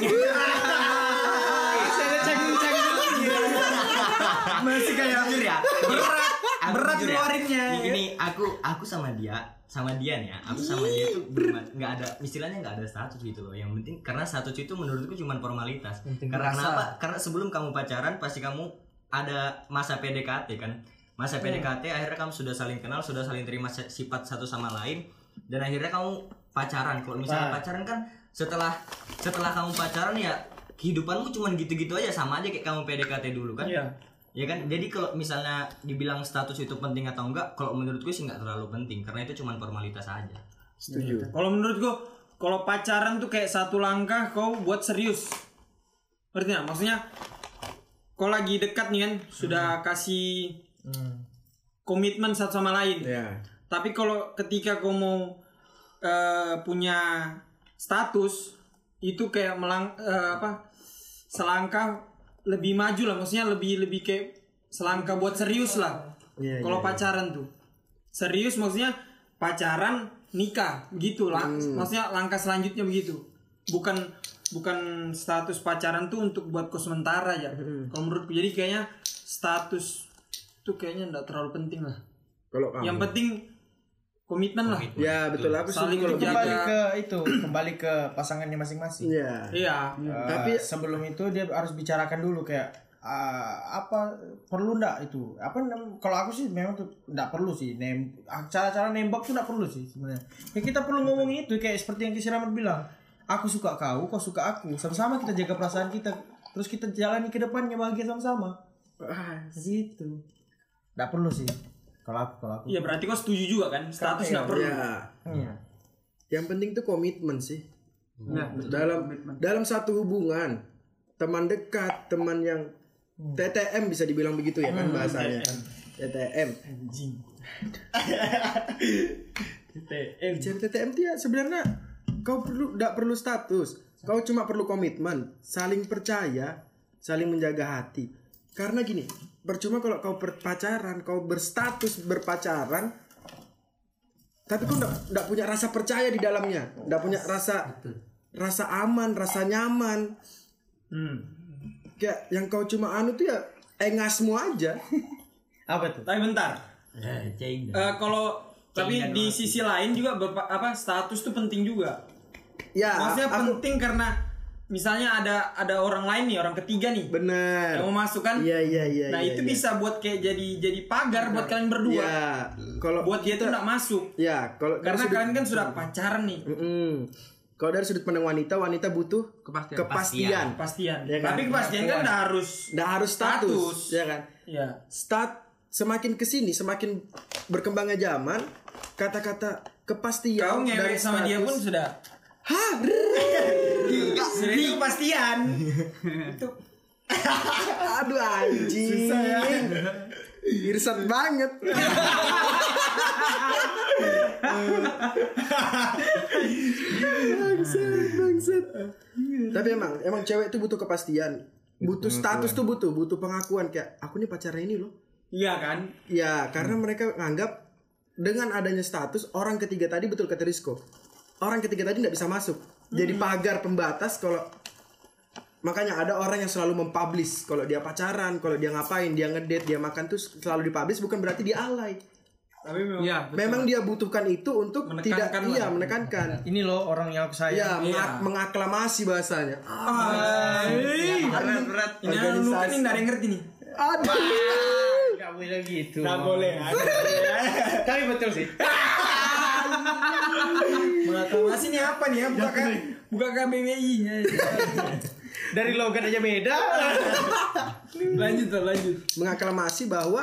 Masih kayak jujur ya berat, Aku berat ya, ngeluarinnya. Ini, ini aku aku sama dia sama dia nih ya aku sama dia tuh nggak ada istilahnya nggak ada status gitu loh. Yang penting karena status itu menurutku cuma formalitas. Karena kenapa? Karena sebelum kamu pacaran pasti kamu ada masa PDKT kan? Masa PDKT akhirnya kamu sudah saling kenal sudah saling terima sifat satu sama lain. Dan akhirnya kamu pacaran. Kalau misalnya pacaran kan setelah setelah kamu pacaran ya kehidupanmu cuma gitu-gitu aja. Sama aja kayak kamu PDKT dulu kan? Iya. Ya kan, jadi kalau misalnya dibilang status itu penting atau enggak, kalau menurutku sih nggak terlalu penting karena itu cuma formalitas aja. Setuju. Kalau menurutku, kalau pacaran tuh kayak satu langkah kau buat serius. Ngerti nggak? Maksudnya, kau lagi dekat nih kan, sudah kasih komitmen satu sama lain. Ya. Tapi kalau ketika kau mau eh, punya status, itu kayak melang eh, apa? Selangkah lebih maju lah, maksudnya lebih lebih kayak selangkah buat serius lah. Iya, Kalau pacaran tuh serius maksudnya pacaran nikah gitu lah. Hmm. Maksudnya langkah selanjutnya begitu. Bukan bukan status pacaran tuh untuk buat kos sementara ya. Hmm. Kalau menurutku jadi kayaknya status tuh kayaknya enggak terlalu penting lah. Kalau. Yang penting komitmen lah. Ya betul. Aku Saling setuju kalau menjaga. kembali ke itu kembali ke pasangannya masing-masing. Iya. Iya. tapi sebelum itu dia harus bicarakan dulu kayak ah, apa perlu ndak itu? Apa nam- kalau aku sih memang tuh ndak perlu sih. Nem cara-cara nembak tuh ndak perlu sih sebenarnya. Ya kita perlu ngomong itu kayak seperti yang Kisiramat bilang. Aku suka kau kau suka aku. Sama-sama kita jaga perasaan kita. Terus kita jalani ke depannya bahagia sama-sama. Gitu. Ndak perlu sih kalau aku kalau aku. Iya berarti kau setuju juga kan? Status nggak perlu. Ya. Iya. Yang penting tuh komitmen sih. Nah, dalam dalam satu hubungan teman dekat teman yang TTM bisa dibilang begitu ya kan bahasanya. TTM TTM Bicara TTM tuh ya sebenarnya kau perlu tidak perlu status. Kau cuma perlu komitmen saling percaya saling menjaga hati karena gini percuma kalau kau berpacaran kau berstatus berpacaran tapi kau nggak punya rasa percaya di dalamnya. Nggak punya rasa rasa aman rasa nyaman. Kayak yang kau cuma anu tuh ya engasmu aja. Apa tuh? Tapi bentar. Eh, ceng. Eh, kalau tapi di sisi lain juga berpa- apa status tuh penting juga. ya Maksudnya aku penting karena misalnya ada ada orang lain nih, orang ketiga nih yang mau masuk kan. iya iya iya nah, iya, itu iya. bisa buat kayak jadi jadi pagar buat kalian berdua. ya kalau Buat dia tuh kita- nggak masuk. ya kalau Karena sudut- kalian kan sudah pacaran nih. Mm-mm. kalau dari sudut pandang wanita wanita butuh Kepastian. kepastian Kepastian. Ya kan? Tapi kepastian kan nggak harus nggak harus status, Status. ya kan ya. start semakin ke sini semakin berkembangnya zaman kata-kata kepastian Kau ngewe dan sama dia status- pun sudah Hah? itu kepastian. itu Aduh anjing. Irsat banget. bangsat, bangsat. Tapi emang, emang cewek itu butuh kepastian. Butuh status tuh butuh, butuh pengakuan kayak aku nih pacarnya ini loh. iya kan? Ya, karena mereka nganggap dengan adanya status orang ketiga tadi betul kata Rizko. Orang ketiga tadi nggak bisa masuk. Jadi pagar pembatas kalau makanya ada orang yang selalu mempublish kalau dia pacaran, kalau dia ngapain, dia ngedate, dia makan tuh selalu dipublish bukan berarti dia alay. Tapi memang Iya. Memang dia butuhkan itu untuk tidak Menekankan iya lah. menekankan. ini loh orang yang aku Iya, sayang mengak- mengaklamasi bahasanya. berat berat. Ini lu kan ini nggak ada yang ngerti nih. Aduh. nggak boleh gitu Nggak boleh. tapi betul sih Mengaklamasi ini apa nih ya? Buka K- buka KBBI nya. dari logat aja beda lanjut tuh, lanjut. Mengaklamasi bahwa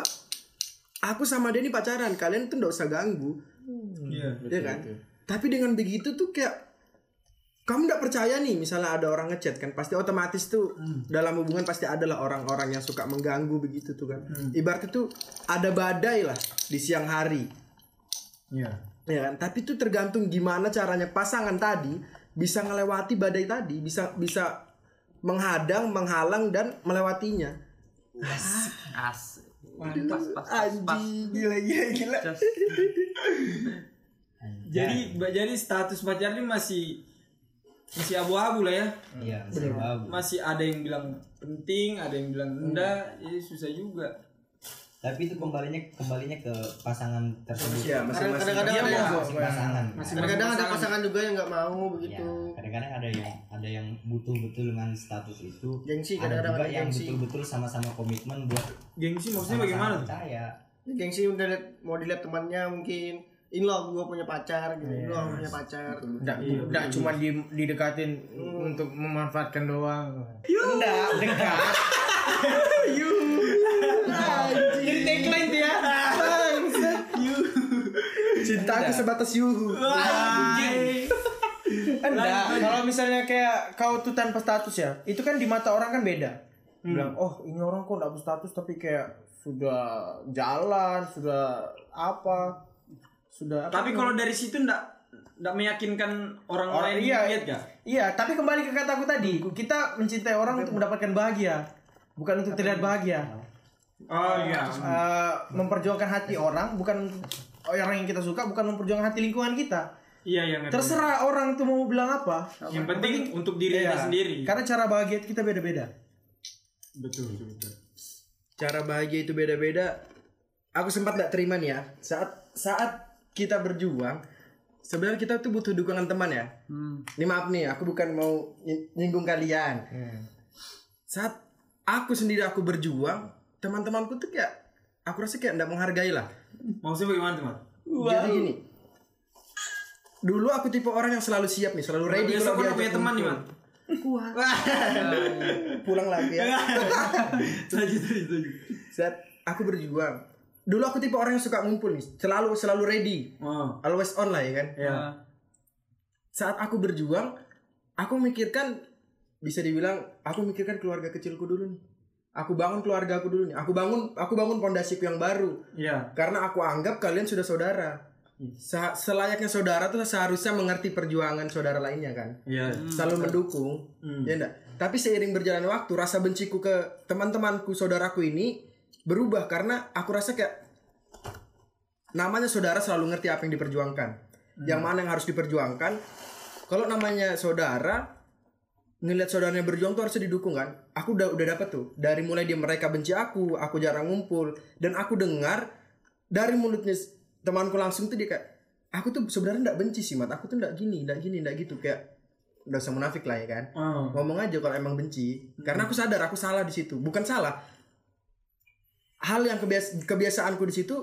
aku sama dia ini pacaran, kalian tuh nggak usah ganggu. Iya. ya kan? Tapi dengan begitu tuh kayak kamu nggak percaya nih, misalnya ada orang ngechat kan, pasti otomatis tuh dalam hubungan pasti adalah orang-orang yang suka mengganggu begitu tuh kan. Ibarat itu ada badai lah di siang hari, Iya. Ya kan? Tapi itu tergantung gimana caranya pasangan tadi bisa ngelewati badai tadi, bisa bisa menghadang, menghalang dan melewatinya. As. Pas, pas, pas, pas. Anjing, gila gila gila. Jadi jadi status pacaran ini masih masih abu-abu lah ya. Iya, masih bagus. Masih ada yang bilang penting, ada yang bilang enggak, jadi susah juga. Tapi itu kembalinya kembalinya ke pasangan tersebut. Ya, masing-masing. Kadang-kadang Dia ada Masing pasangan. kadang-kadang ada pasangan juga yang nggak mau Ya, begitu. kadang-kadang ada yang ada yang butuh betul dengan status itu. Gengsi, ada kadang-kadang juga ada yang gengsi. betul-betul sama-sama komitmen buat Gengsi maksudnya bagaimana tuh? percaya. Gengsi udah liat, mau dilihat temannya mungkin ini loh gue punya pacar gitu. Ini loh punya pacar. Nggak, nggak cuma di, didekatin untuk memanfaatkan doang. Enggak, dekat. Jadi tagline tuh ya. Cintaku sebatas yuhu. Enggak, kalau misalnya kayak kau tuh tanpa status ya, itu kan di mata orang kan beda. Bilang, oh ini orang kok nggak berstatus tapi kayak sudah jalan, sudah apa, sudah. Tapi kalau dari situ enggak enggak meyakinkan orang, Orang- lain iya. lihat gak? Iya, tapi kembali ke kataku tadi, kita mencintai orang untuk mendapatkan bahagia, bukan untuk terlihat bahagia. Oh iya. memperjuangkan hati orang bukan orang yang kita suka bukan memperjuangkan hati lingkungan kita. Iya yang Terserah orang tuh mau bilang apa. Yang penting untuk diri Iya. kita sendiri. Karena cara bahagia kita beda-beda. Betul betul betul. cara bahagia itu beda-beda aku sempat nggak terima nih ya saat saat kita berjuang sebenarnya kita tuh butuh dukungan teman ya ini maaf nih aku bukan mau ny- nyinggung kalian saat aku sendiri aku berjuang teman-temanku tuh kayak aku rasa kayak nggak menghargai lah Maksudnya bagaimana teman? jadi gini dulu aku tipe orang yang selalu siap nih selalu ready Biasa diajak punya teman nih man. pulang lagi ya Lanjut lanjut lanjut. saat aku berjuang dulu aku tipe orang yang suka ngumpul nih selalu selalu ready Oh. always on lah ya kan Ya. saat aku berjuang aku mikirkan bisa dibilang aku mikirkan keluarga kecilku dulu nih aku bangun keluarga aku dulu nih. Aku bangun aku bangun pondasiku yang baru. Iya. karena aku anggap kalian sudah saudara. Sa- selayaknya saudara tuh seharusnya mengerti perjuangan saudara lainnya kan? Iya. selalu mendukung ya enggak tapi seiring berjalannya waktu rasa benciku ke teman-temanku saudaraku ini berubah karena aku rasa kayak namanya saudara selalu ngerti apa yang diperjuangkan. Yang mana yang harus diperjuangkan? Kalau namanya saudara ngelihat saudaranya berjuang tuh harusnya didukung kan? Aku udah udah dapet tuh. Dari mulai dia mereka benci aku aku jarang ngumpul. Dan aku dengar dari mulutnya temanku langsung tuh dia kayak aku tuh sebenarnya nggak benci sih mat. Aku tuh nggak gini nggak gini nggak gitu. Kayak udah usah munafik lah ya kan? Oh. ngomong aja kalau emang benci. Karena aku sadar aku salah di situ. Bukan salah. Hal yang kebias kebiasaanku di situ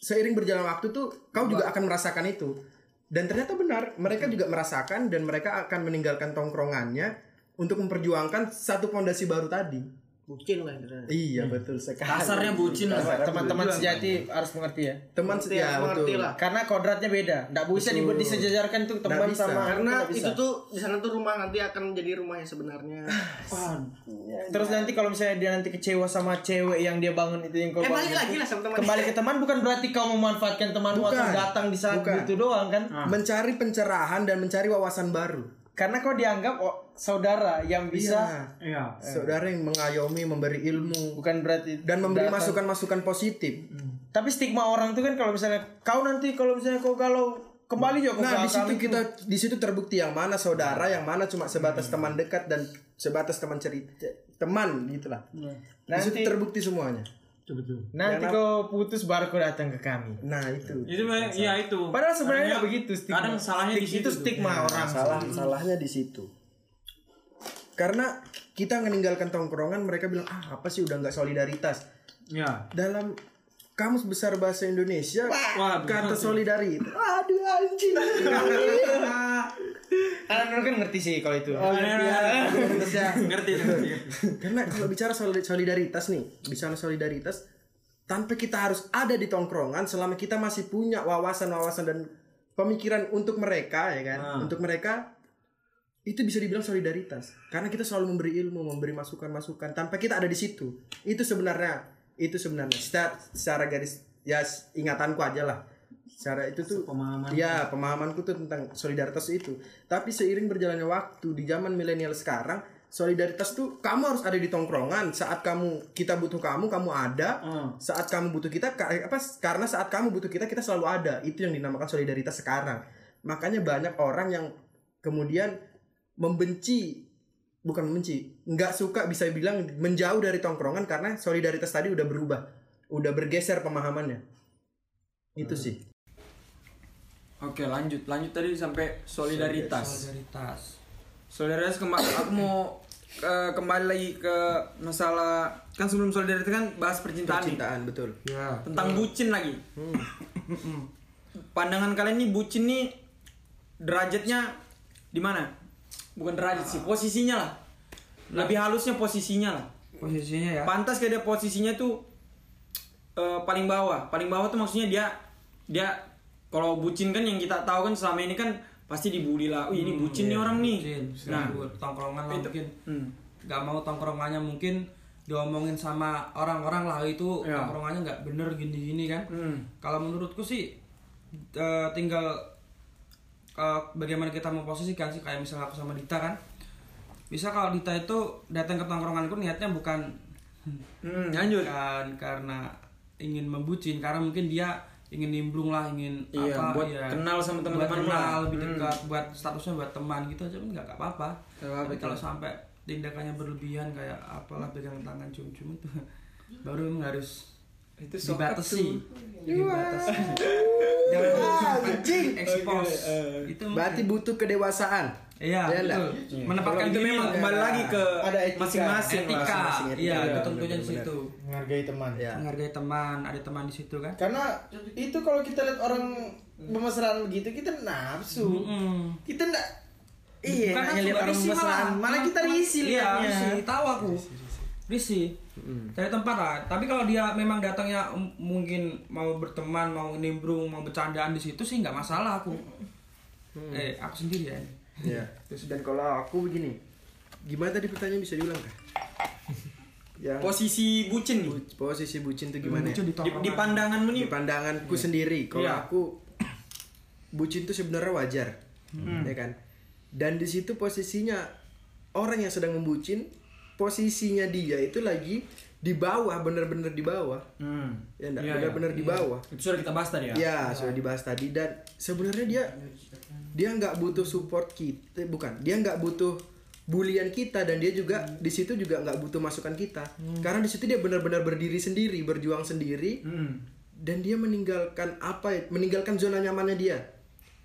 seiring berjalan waktu tuh kau juga akan merasakan itu. Dan ternyata benar mereka juga merasakan dan mereka akan meninggalkan tongkrongannya untuk memperjuangkan satu pondasi baru tadi Bucin lah iya betul sekali Kasarnya bucin lah. Teman-teman sejati harus mengerti ya. teman Mengerti, ya harus mengerti betul lah. Karena kodratnya beda. Nggak bisa dibuat disejajarkan tuh teman bisa. sama Karena bisa. itu tuh di sana tuh rumah nanti akan menjadi rumah yang sebenarnya. Terus nanti kalau misalnya dia nanti kecewa sama cewek yang dia bangun itu yang kau Eh, balik itu, lagi lah sama teman. Kembali ke teman bukan berarti kau memanfaatkan temanmu atau datang di saat Bukan. itu doang kan? mencari pencerahan dan mencari wawasan baru Karena kau dianggap oh, saudara yang bisa Iya. Iya. saudara yang mengayomi memberi ilmu bukan berarti dan memberi masukan-masukan positif Tapi stigma orang tuh kan kalau misalnya kau nanti kalau misalnya kau galau kembali juga ke Nah, di situ itu. kita di situ terbukti yang mana saudara, yang mana cuma sebatas teman dekat dan sebatas teman cerita teman gitulah. Di situ Nanti- terbukti semuanya. Betul betul. nanti kau putus baru kau datang ke kami. Nah, itu. Itu memang iya itu. Padahal sebenarnya begitu stigma. Kadang salahnya di situ. itu tuh. stigma orang. Salah salahnya di situ. Karena kita meninggalkan tongkrongan, mereka bilang, "Ah, apa sih udah nggak solidaritas." Iya. Dalam kamus besar bahasa Indonesia, Wah, kata solidaritas. Aduh anjing. Anak kan ngerti sih kalau itu. Oh, ngerti ya. Ngerti ngerti. Karena kalau bicara solid- solidaritas nih, bicara solidaritas tanpa kita harus ada di tongkrongan selama kita masih punya wawasan-wawasan dan pemikiran untuk mereka ya kan, Ah. untuk mereka itu bisa dibilang solidaritas. Karena kita selalu memberi ilmu, memberi masukan-masukan tanpa kita ada di situ. Itu sebenarnya itu sebenarnya secara, secara garis ya ingatanku aja lah. Secara itu tuh Pemahaman. Ya, pemahamanku tuh tentang solidaritas itu. Tapi seiring berjalannya waktu di zaman milenial sekarang, solidaritas tuh kamu harus ada di tongkrongan saat kamu kita butuh kamu, kamu ada. Hmm. Saat kamu butuh kita apa karena saat kamu butuh kita kita selalu ada. Itu yang dinamakan solidaritas sekarang. Makanya banyak orang yang kemudian membenci bukan membenci, nggak suka bisa bilang menjauh dari tongkrongan karena solidaritas tadi udah berubah, udah bergeser pemahamannya. Itu sih. Oke lanjut lanjut tadi sampai solidaritas. solidaritas Solidaritas kembali aku mau eh, kembali lagi ke masalah kan sebelum solidaritas kan bahas percintaan, nih. Cintaan betul. Ya. tentang bucin lagi. Pandangan kalian nih bucin nih derajatnya di mana? Bukan derajat sih, posisinya lah. Lebih halusnya posisinya lah. posisinya ya Pantas kayak dia posisinya tuh eh, paling bawah. Paling bawah tuh maksudnya dia dia kalau bucin kan yang kita tahu kan selama ini kan pasti dibully lah. Wih, ini bucin nih orang nih. Mungkin, Nah, tongkrongan lah itu. mungkin Hmm. mau tongkrongannya mungkin diomongin sama orang-orang lah itu Ya. tongkrongannya nggak bener gini-gini kan Hmm. kalau menurutku sih eh, tinggal eh, bagaimana kita memposisikan sih kayak misalnya aku sama Dita kan bisa kalau Dita itu datang ke tongkronganku niatnya bukan Hmm, lanjut. kan karena ingin membucin karena mungkin dia ingin nimbrung lah ingin Iya, apa buat ya, kenal sama teman-teman lah. lebih Hmm. dekat buat statusnya buat teman gitu aja kan nggak apa-apa Tapi kalau sampai tindakannya berlebihan kayak apalah pegang tangan cium-cium itu baru harus Itu dibatasi tuh. dibatasi jangan Anjing. expose itu Berarti butuh kedewasaan. iya Ya, betul enggak? menempatkan itu memang kembali lagi ke Ada etika. masing-masing etika iya Iya, ketentuannya di situ Menghargai teman. Ya. menghargai teman ada teman di situ kan Karena itu kalau kita lihat orang bermesraan begitu kita nafsu. Mm-mm. Kita enggak Iya, Bukan hanya aku lihat nggak orang risih bermesraan. Mana kita risih Iya, lihatnya. risih. Tahu aku. Risih. Cari tempat lah. Tapi kalau dia memang datangnya mungkin mau berteman, mau nimbrung, mau bercandaan di situ sih nggak masalah aku. Eh, aku sendiri ya. Ya. Dan kalau aku begini, gimana tadi pertanyaan bisa diulang kah? Ya. Posisi bucin nih. Bu- posisi bucin itu gimana? Lucu Ya? di Di, di pandanganmu nih Di pandanganku sendiri, kalau Iya. aku bucin itu sebenarnya wajar, ya kan? Dan di situ posisinya orang yang sedang membucin, posisinya dia itu lagi di bawah, bener-bener di bawah, Hmm. ya enggak? Iya, bener-bener di bawah. Itu sudah kita bahas tadi ya. Ya, sudah dibahas tadi dan sebenarnya dia dia nggak butuh support kita, bukan? Dia nggak butuh bulian kita dan dia juga di situ juga nggak butuh masukan kita. Karena di situ dia benar-benar berdiri sendiri, berjuang sendiri Hmm. dan dia meninggalkan apa? ya, Meninggalkan zona nyamannya dia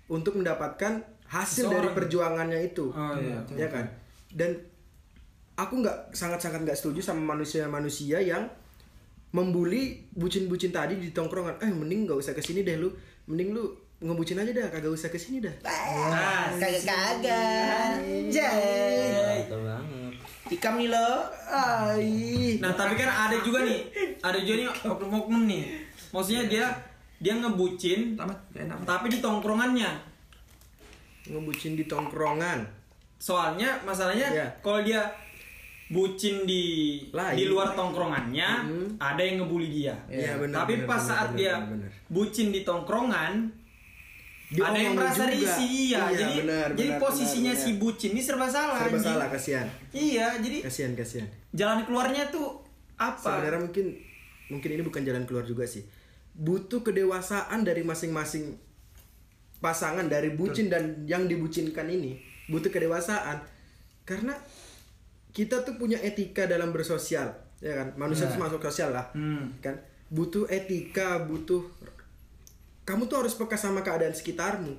untuk mendapatkan hasil dari perjuangannya itu. Oh iya. ya kan? Dan aku nggak sangat-sangat nggak setuju sama manusia-manusia yang membuli bucin-bucin tadi di tongkrongan. Eh mending nggak usah ke sini deh lu, mending lu ngebucin aja dah, kagak usah ke sini dah. Ah, kagak-kagak. Jay. Betul banget. Tikam nih lo. Ai. Nah tapi kan ada juga nih, ada juga nih oknum-oknum nih. Maksudnya dia dia ngebucin, enak. tapi di tongkrongannya. Ngebucin di tongkrongan. Soalnya masalahnya Iya. kalau dia bucin di Lain. di luar tongkrongannya, ada yang ngebully dia. Iya, benar, tapi benar, pas benar, saat benar, dia benar, benar. bucin di tongkrongan, Dia ada yang merasa juga. risih iya. Iya, jadi benar, jadi benar, posisinya benar, si bucin ini serba salah. Serba anjing. salah kasihan. Iya, jadi Kasihan, kasihan. jalan keluarnya tuh apa? Sebenarnya mungkin mungkin ini bukan jalan keluar juga sih. Butuh kedewasaan dari masing-masing pasangan dari bucin dan yang dibucinkan ini. Butuh kedewasaan. Karena kita tuh punya etika dalam bersosial, ya kan? Manusia tuh masuk sosial lah. Hmm. Kan? Butuh etika, butuh kamu tuh harus peka sama keadaan sekitarmu.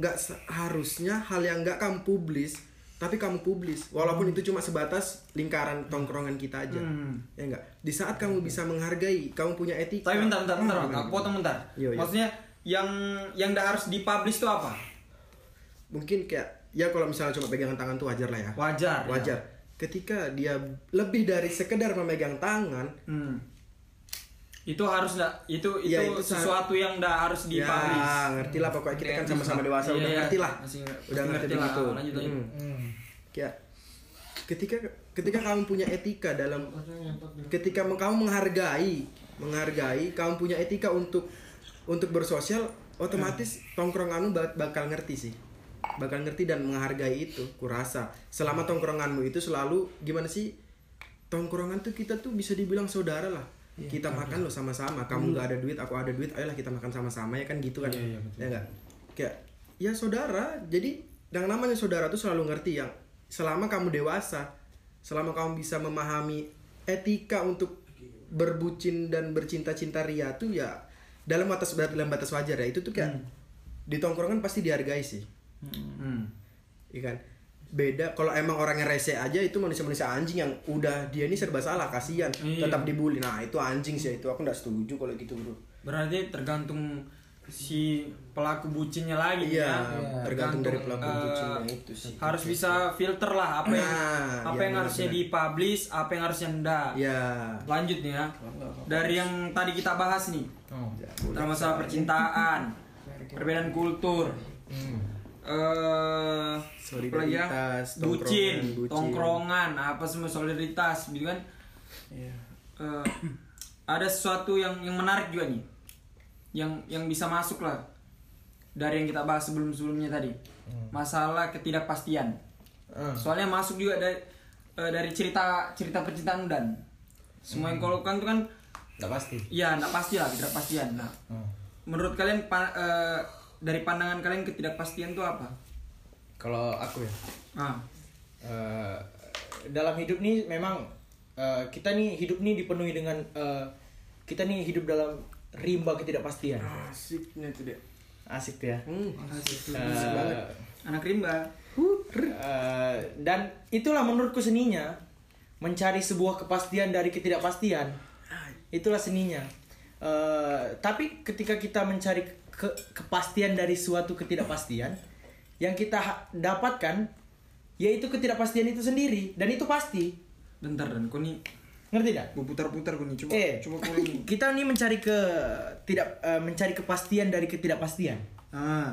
Nggak seharusnya hal yang nggak kamu publis, tapi kamu publis. Walaupun itu cuma sebatas lingkaran tongkrongan kita aja. Ya enggak. Di saat kamu bisa menghargai, kamu punya etika. Tapi bentar, bentar, bentar, Gimana, aku potong bentar. Iya, iya. Maksudnya yang yang nggak harus dipublish tuh apa? Mungkin kayak ya kalau misalnya cuma pegangan tangan tuh wajar lah ya. Wajar. ya. Ketika dia lebih dari sekedar memegang tangan, Hmm. Itu harus nggak? Itu itu, Ya, itu sesuatu yang nggak harus ya dipublish. ngerti lah pokoknya kita kan sama-sama dewasa Iya, udah iya. ngerti lah. Masih udah ngerti ngerti lah. Lanjut, lanjut. Hmm. Kayak ketika ketika kamu punya etika dalam ketika kamu menghargai menghargai kamu punya etika untuk untuk bersosial otomatis tongkronganmu bak- bakal ngerti sih bakal ngerti dan menghargai itu kurasa. Selama tongkronganmu itu selalu gimana sih? Tongkrongan tuh kita tuh bisa dibilang saudara lah. Kita makan lo sama-sama. Kamu nggak ada duit aku ada duit ayolah kita makan sama-sama ya kan gitu kan? Ya enggak kayak ya saudara. Jadi yang namanya saudara tuh selalu ngerti yang selama kamu dewasa selama kamu bisa memahami etika untuk berbucin dan bercinta-cinta ria tuh ya dalam batas dalam batas wajar ya itu tuh kayak di tongkrongan pasti dihargai sih Hmm. Iya kan beda kalau emang orangnya rese aja itu manusia-manusia anjing yang udah dia ini serba salah kasihan Iya. tetap dibully nah itu anjing sih itu aku nggak setuju kalau gitu bro Berarti tergantung si pelaku bucinnya lagi iya ya. tergantung dari pelaku eh, bucinnya itu sih Harus bisa filter lah apa yang Nah, apa iya, yang harusnya benar-benar. dipublish, apa yang harusnya enggak. ya Lanjut nih ya. Dari yang tadi kita bahas nih. Tentang masalah percintaan, perbedaan kultur. Eh, lagi ya? Solidaritas, bucin, tongkrongan, bucin. tongkrongan, apa semua solidaritas, gitu kan? Eh, ada sesuatu yang yang menarik juga nih, yang yang bisa masuk lah dari yang kita bahas sebelum sebelumnya tadi, masalah ketidakpastian. Soalnya masuk juga dari eh, dari cerita cerita percintaan dan semua yang kau lakukan itu kan Nggak pasti. ya nggak pasti lah ketidakpastian nah menurut kalian pa- eh, dari pandangan kalian ketidakpastian itu apa Kalau aku ya, ah eh, dalam hidup nih memang eh, kita nih hidup nih dipenuhi dengan eh, kita nih hidup dalam rimba ketidakpastian. Asiknya itu deh. Asik tuh ya. Hmm. Eh, anak rimba eh, dan itulah menurutku seninya mencari sebuah kepastian dari ketidakpastian. Itulah seninya. Eh, tapi ketika kita mencari ke- kepastian dari suatu ketidakpastian, yang kita dapatkan yaitu ketidakpastian itu sendiri dan itu pasti. bentar dan kau nih Ngerti tidak? gue putar-putar kau nih coba Eh, coba kau lu- kita nih mencari ke tidak eh, mencari kepastian dari ketidakpastian. ah.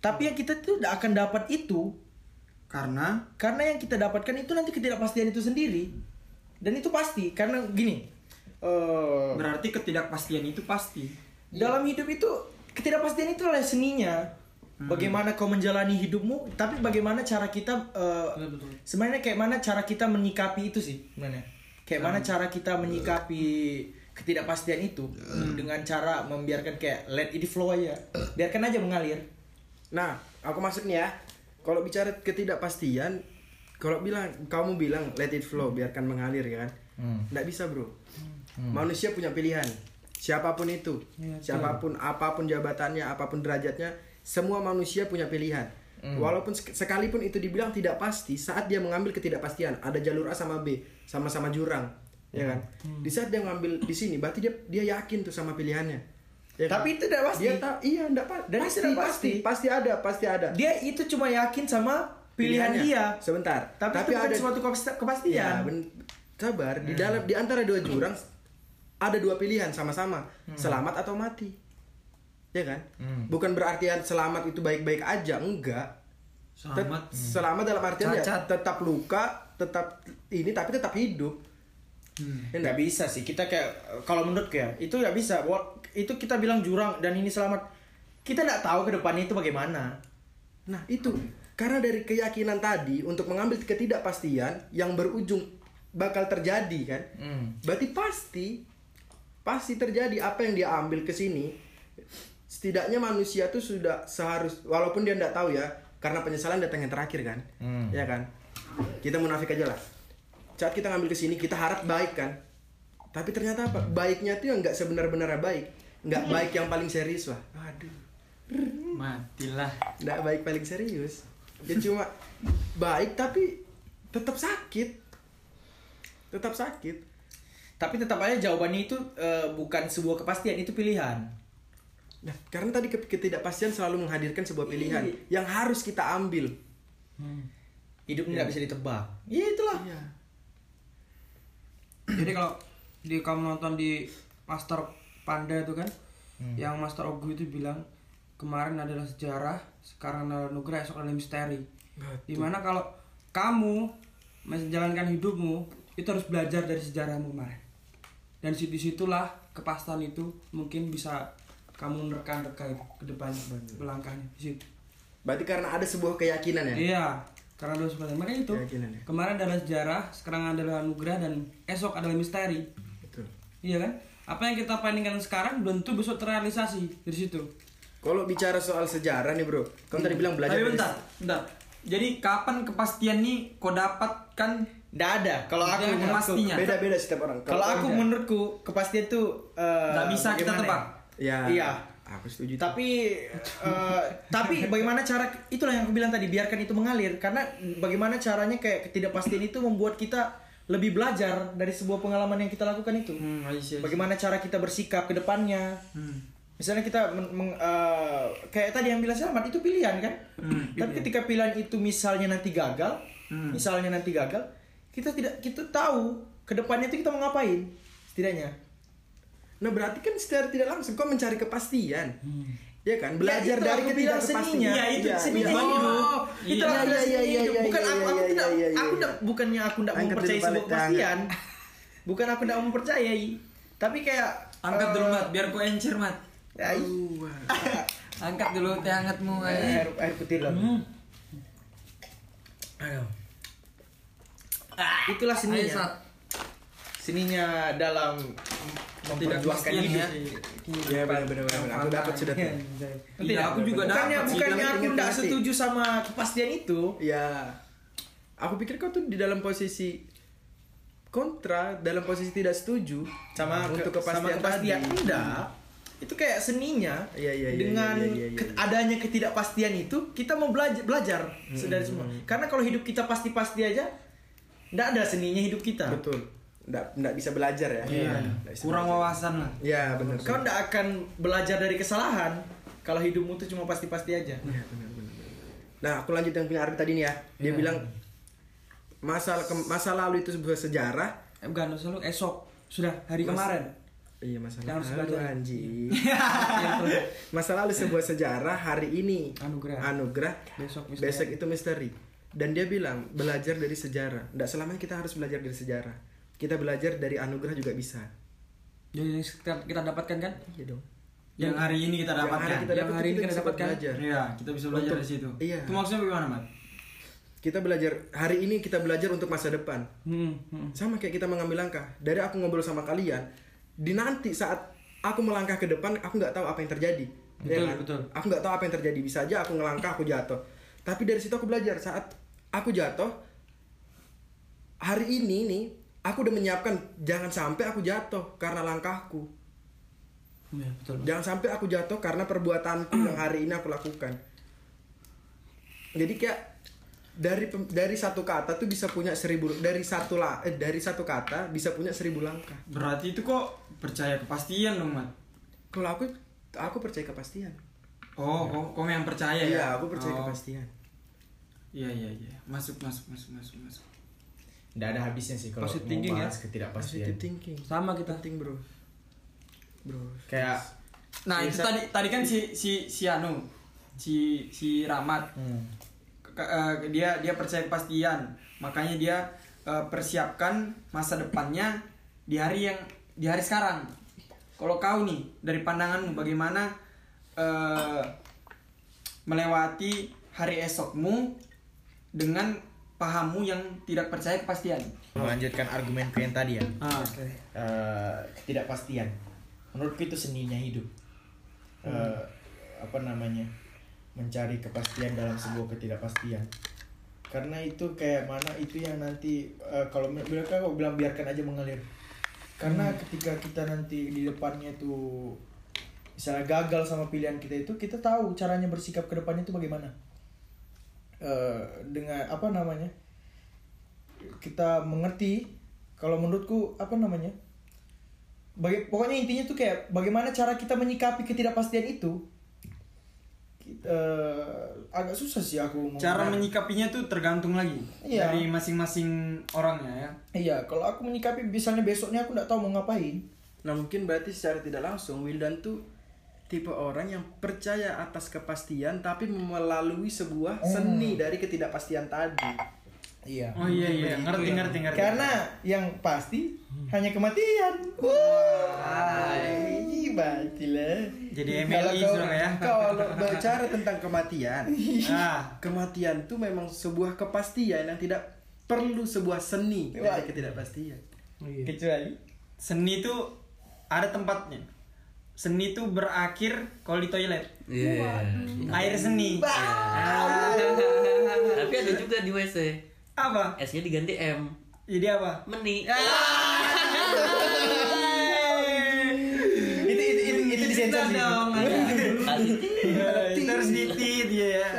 Tapi yang kita tuh tidak akan dapat itu. Karena? Karena yang kita dapatkan itu nanti ketidakpastian itu sendiri. Dan itu pasti karena gini eh, berarti ketidakpastian itu pasti. dalam hidup itu ketidakpastian itu adalah seninya. Bagaimana kau menjalani hidupmu tapi bagaimana cara kita eh, sebenarnya kayak mana cara kita menyikapi itu sih sebenarnya. Kayak mana cara kita menyikapi ketidakpastian itu dengan cara membiarkan kayak let it flow aja. Biarkan aja mengalir. Nah, aku masuk nih ya. Kalau bicara ketidakpastian, kalau bilang kamu bilang let it flow, biarkan mengalir ya kan? Nggak bisa bro. Manusia punya pilihan. Siapa pun itu, siapa pun, apa pun jabatannya, apa pun derajatnya, semua manusia punya pilihan. Walaupun sek- sekalipun itu dibilang tidak pasti, saat dia mengambil ketidakpastian, ada jalur A sama B, sama-sama jurang, ya kan? Di saat dia ngambil di sini, berarti dia dia yakin tuh sama pilihannya. Ya kan? Tapi itu tidak pasti. Dia tak, iya, enggak pa- Dan pasti, tidak pasti, pasti. pasti ada, pasti ada. dia itu cuma yakin sama pilihan Pilihannya. dia Sebentar. tapi, itu bukan suatu kepast- kepastian Ya, ben- sabar. Di dalam di antara dua jurang ada dua pilihan sama-sama, selamat atau mati. Ya kan? Bukan berarti selamat itu baik-baik aja, enggak. Selamat. selamat dalam artian ya tetap luka, tetap ini tapi tetap hidup. Ya nggak bisa sih kita kayak kalau menurut ya itu nggak bisa itu kita bilang jurang dan ini selamat kita nggak tahu ke depannya itu bagaimana Nah, itu karena dari keyakinan tadi untuk mengambil ketidakpastian yang berujung bakal terjadi kan. Berarti pasti pasti terjadi apa yang dia ambil ke sini. Setidaknya manusia tuh sudah seharus walaupun dia nggak tahu ya karena penyesalan datang yang terakhir kan. Ya kan? Kita munafik aja lah. Saat kita ngambil ke sini kita harap baik kan. Tapi ternyata apa? Baiknya tuh yang nggak sebenar-benarnya baik. Nggak baik yang paling serius lah. Aduh matilah nggak baik paling serius dia cuma baik tapi tetap sakit tetap sakit tapi tetap aja jawabannya itu eh, bukan sebuah kepastian itu pilihan. Nah karena tadi ke- ketidakpastian selalu menghadirkan sebuah pilihan yang harus kita ambil. Hidup ini nggak bisa ditebak. Ya itulah. Iya. Jadi kalau di kamu nonton di Master Panda itu kan, yang Master Ogu itu bilang kemarin adalah sejarah, sekarang adalah nugra, esok adalah misteri. Di mana kalau kamu menjalankan hidupmu itu harus belajar dari sejarahmu kemarin. Dan di di situlah kepastian itu mungkin bisa kamu menerka-nerka ke depannya melangkahnya di situ. berarti karena ada sebuah keyakinan ya Iya, karena dua sebenarnya makanya itu. Keyakinan ya. Kemarin adalah sejarah, sekarang adalah anugerah dan esok adalah misteri. betul Iya kan? Apa yang kita planingkan sekarang belum tentu besok terrealisasi dari situ. kalau bicara soal sejarah nih bro kamu tadi bilang belajar tapi bentar bentar jadi kapan kepastian nih kau dapatkan nggak ada. Kalau aku pastinya. beda-beda setiap orang. Kalau aku menurutku kepastian itu eh, nggak bisa kita bagaimana tebak ya? ya iya. Aku setuju. Tapi eh, tapi bagaimana cara itulah yang aku bilang tadi biarkan itu mengalir. Karena bagaimana caranya kayak ketidakpastian itu membuat kita lebih belajar dari sebuah pengalaman yang kita lakukan itu. Hmm, I see, I see. bagaimana cara kita bersikap ke depannya. Misalnya kita men- meng- eh, kayak tadi yang bilang selamat itu pilihan kan? Tapi ketika pilihan itu misalnya nanti gagal misalnya nanti gagal kita tidak kita tahu ke depannya itu kita mau ngapain setidaknya nah berarti kan secara tidak langsung kau mencari kepastian ya kan belajar itu dari ketidakpastian seninya. Iya, itu iya, seninya iya. hidup. Oh, itu iya, seninya iya, hidup. iya, Bukan iya, aku, aku iya, tidak, iya, aku tidak, bukannya aku tidak mempercayai sebuah kepastian. Bukan aku tidak mempercayai. Tapi kayak angkat eh, dulu mat biar kau encer mat ai, angkat dulu teh hangatmu air, air putih lah. Aduh. Itulah Ayo, seninya. Sat. seninya dalam memperjuangkan hidup. ya. Iya benar benar benar. Aku dapat sudah tuh. Iya, aku juga Bukannya dapat bukannya dapat aku tidak setuju sama kepastian itu. Ya. Aku pikir kau tuh di dalam posisi kontra, dalam posisi tidak setuju sama untuk ke- kepastian, sama kepastian tadi. enggak itu kayak seninya Iya, iya, iya, dengan iya, iya, iya, ke- iya. adanya ketidakpastian itu kita mau belajar belajar Hmm, dari semua karena kalau hidup kita pasti-pasti aja enggak ada seninya hidup kita Betul. Nggak, nggak bisa belajar ya. Iya. Nggak bisa Kurang belajar. wawasan lah. Iya benar. kau enggak akan belajar dari kesalahan kalau hidupmu tuh cuma pasti-pasti aja Nah, aku lanjut yang punya Arif tadi nih ya. Dia Iya. bilang masa masa lalu itu sebuah sejarah. Eh, bukan selalu esok sudah hari Mas- kemarin Iya masa Yang harus lalu belajar. anjing. masa lalu sebuah sejarah, hari ini Anugerah. anugerah, Besok misteri. besok itu misteri. Dan dia bilang belajar dari sejarah. Tidak selamanya kita harus belajar dari sejarah. Kita belajar dari anugerah juga bisa. jadi yang kita, kita dapatkan kan Iya dong. Yang hari ini kita Yang hari dapatkan. kita Yang dapat hari ini kita kita dapatkan. belajar. Iya, kita bisa belajar Untuk- dari situ. iya. Itu maksudnya bagaimana, Mat? Kita belajar hari ini kita belajar untuk masa depan. hmm, hmm. sama kayak kita mengambil langkah dari aku ngobrol sama kalian di nanti saat aku melangkah ke depan aku nggak tahu apa yang terjadi Ya Betul, kan? betul. aku nggak tahu apa yang terjadi bisa aja aku ngelangkah aku jatuh tapi dari situ aku belajar saat aku jatuh hari ini nih aku udah menyiapkan jangan sampai aku jatuh karena langkahku. Iya, betul jangan sampai aku jatuh karena perbuatanku yang hari ini aku lakukan. Jadi kayak dari dari satu kata tuh bisa punya seribu dari satu lah eh, dari satu kata bisa punya seribu langkah. Berarti itu kok percaya kepastian dong, Mat? kalau aku aku percaya kepastian. Oh, kok kok yang percaya ya? iya aku percaya Oh. kepastian Iya, iya, iya. Masuk, masuk, masuk, masuk, masuk. enggak ada habisnya sih kalau Positive mau thinking ya. bahas ketidakpastian positive thinking sama kita penting bro bro kayak Nah, itu tadi tadi kan si si si anu si si Rahmat hmm, Ke- eh, dia dia percaya kepastian. Makanya dia eh, persiapkan masa depannya di hari yang di hari sekarang. Kalau kau nih dari pandanganmu bagaimana eh, melewati hari esokmu dengan pahammu yang tidak percaya kepastian. melanjutkan argumenku yang tadi ya? Ah, Eh, ketidakpastian. Menurutku itu seninya hidup. Eh, apa namanya? Mencari kepastian dalam sebuah ketidakpastian. Karena itu kayak mana itu yang nanti eh, kalau mereka kok bilang biarkan aja mengalir. Karena ketika kita nanti di depannya tuh misalnya gagal sama pilihan kita itu kita tahu caranya bersikap ke depannya itu bagaimana Eh, dengan apa namanya kita mengerti kalau menurutku apa namanya Baga- pokoknya intinya tuh kayak bagaimana cara kita menyikapi ketidakpastian itu Kita- eh, agak susah sih aku mau cara bilang. menyikapinya tuh tergantung lagi Iya. dari masing-masing orangnya ya. iya kalau aku menyikapi misalnya besoknya aku nggak tahu mau ngapain nah mungkin berarti secara tidak langsung Wildan tuh tipe orang yang percaya atas kepastian tapi melalui sebuah seni dari ketidakpastian tadi. Iya. Oh iya iya, ngerti ngerti ngerti. karena yang pasti hanya kematian. Wah. Lah Jadi Kalau MLI kau- sudah ya. Kalau bicara tentang kematian, Ah, kematian tuh memang sebuah kepastian yang tidak perlu sebuah seni dari ketidakpastian. kecuali seni itu ada tempatnya. Seni itu berakhir kalau di toilet. Iya. Air seni. Tapi ada juga di WC. Apa? S-nya diganti M. Jadi apa? Meni. itu itu itu, itu disensor sih Itu harus ditit ya.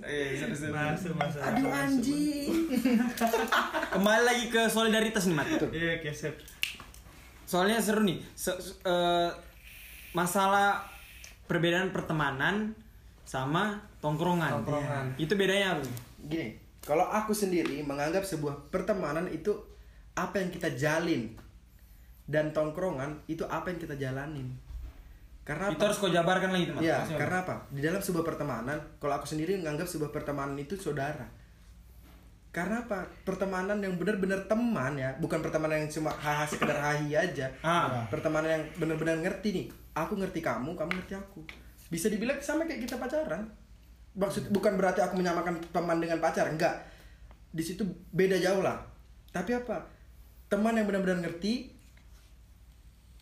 Eh, seru, seru. Aduh anjing. Kembali lagi ke solidaritas nih, Mat. iya keset Soalnya seru nih. Se- se- eh, masalah perbedaan pertemanan sama tongkrongan. Tongkrongan. Itu bedanya apa? Gini, kalau aku sendiri menganggap sebuah pertemanan itu apa yang kita jalin dan tongkrongan itu apa yang kita jalanin. Karena Itu apa? harus kau jabarkan lagi, teman. Ya, karena apa? Di dalam sebuah pertemanan, kalau aku sendiri menganggap sebuah pertemanan itu saudara. Karena apa? Pertemanan yang benar-benar teman ya, bukan pertemanan yang cuma haha sekedar hahi aja. Ah. Pertemanan yang benar-benar ngerti nih. Aku ngerti kamu, kamu ngerti aku. Bisa dibilang sama kayak kita pacaran. Maksud bukan berarti aku menyamakan teman dengan pacar, enggak. Di situ beda jauh lah. Tapi apa? teman yang benar-benar ngerti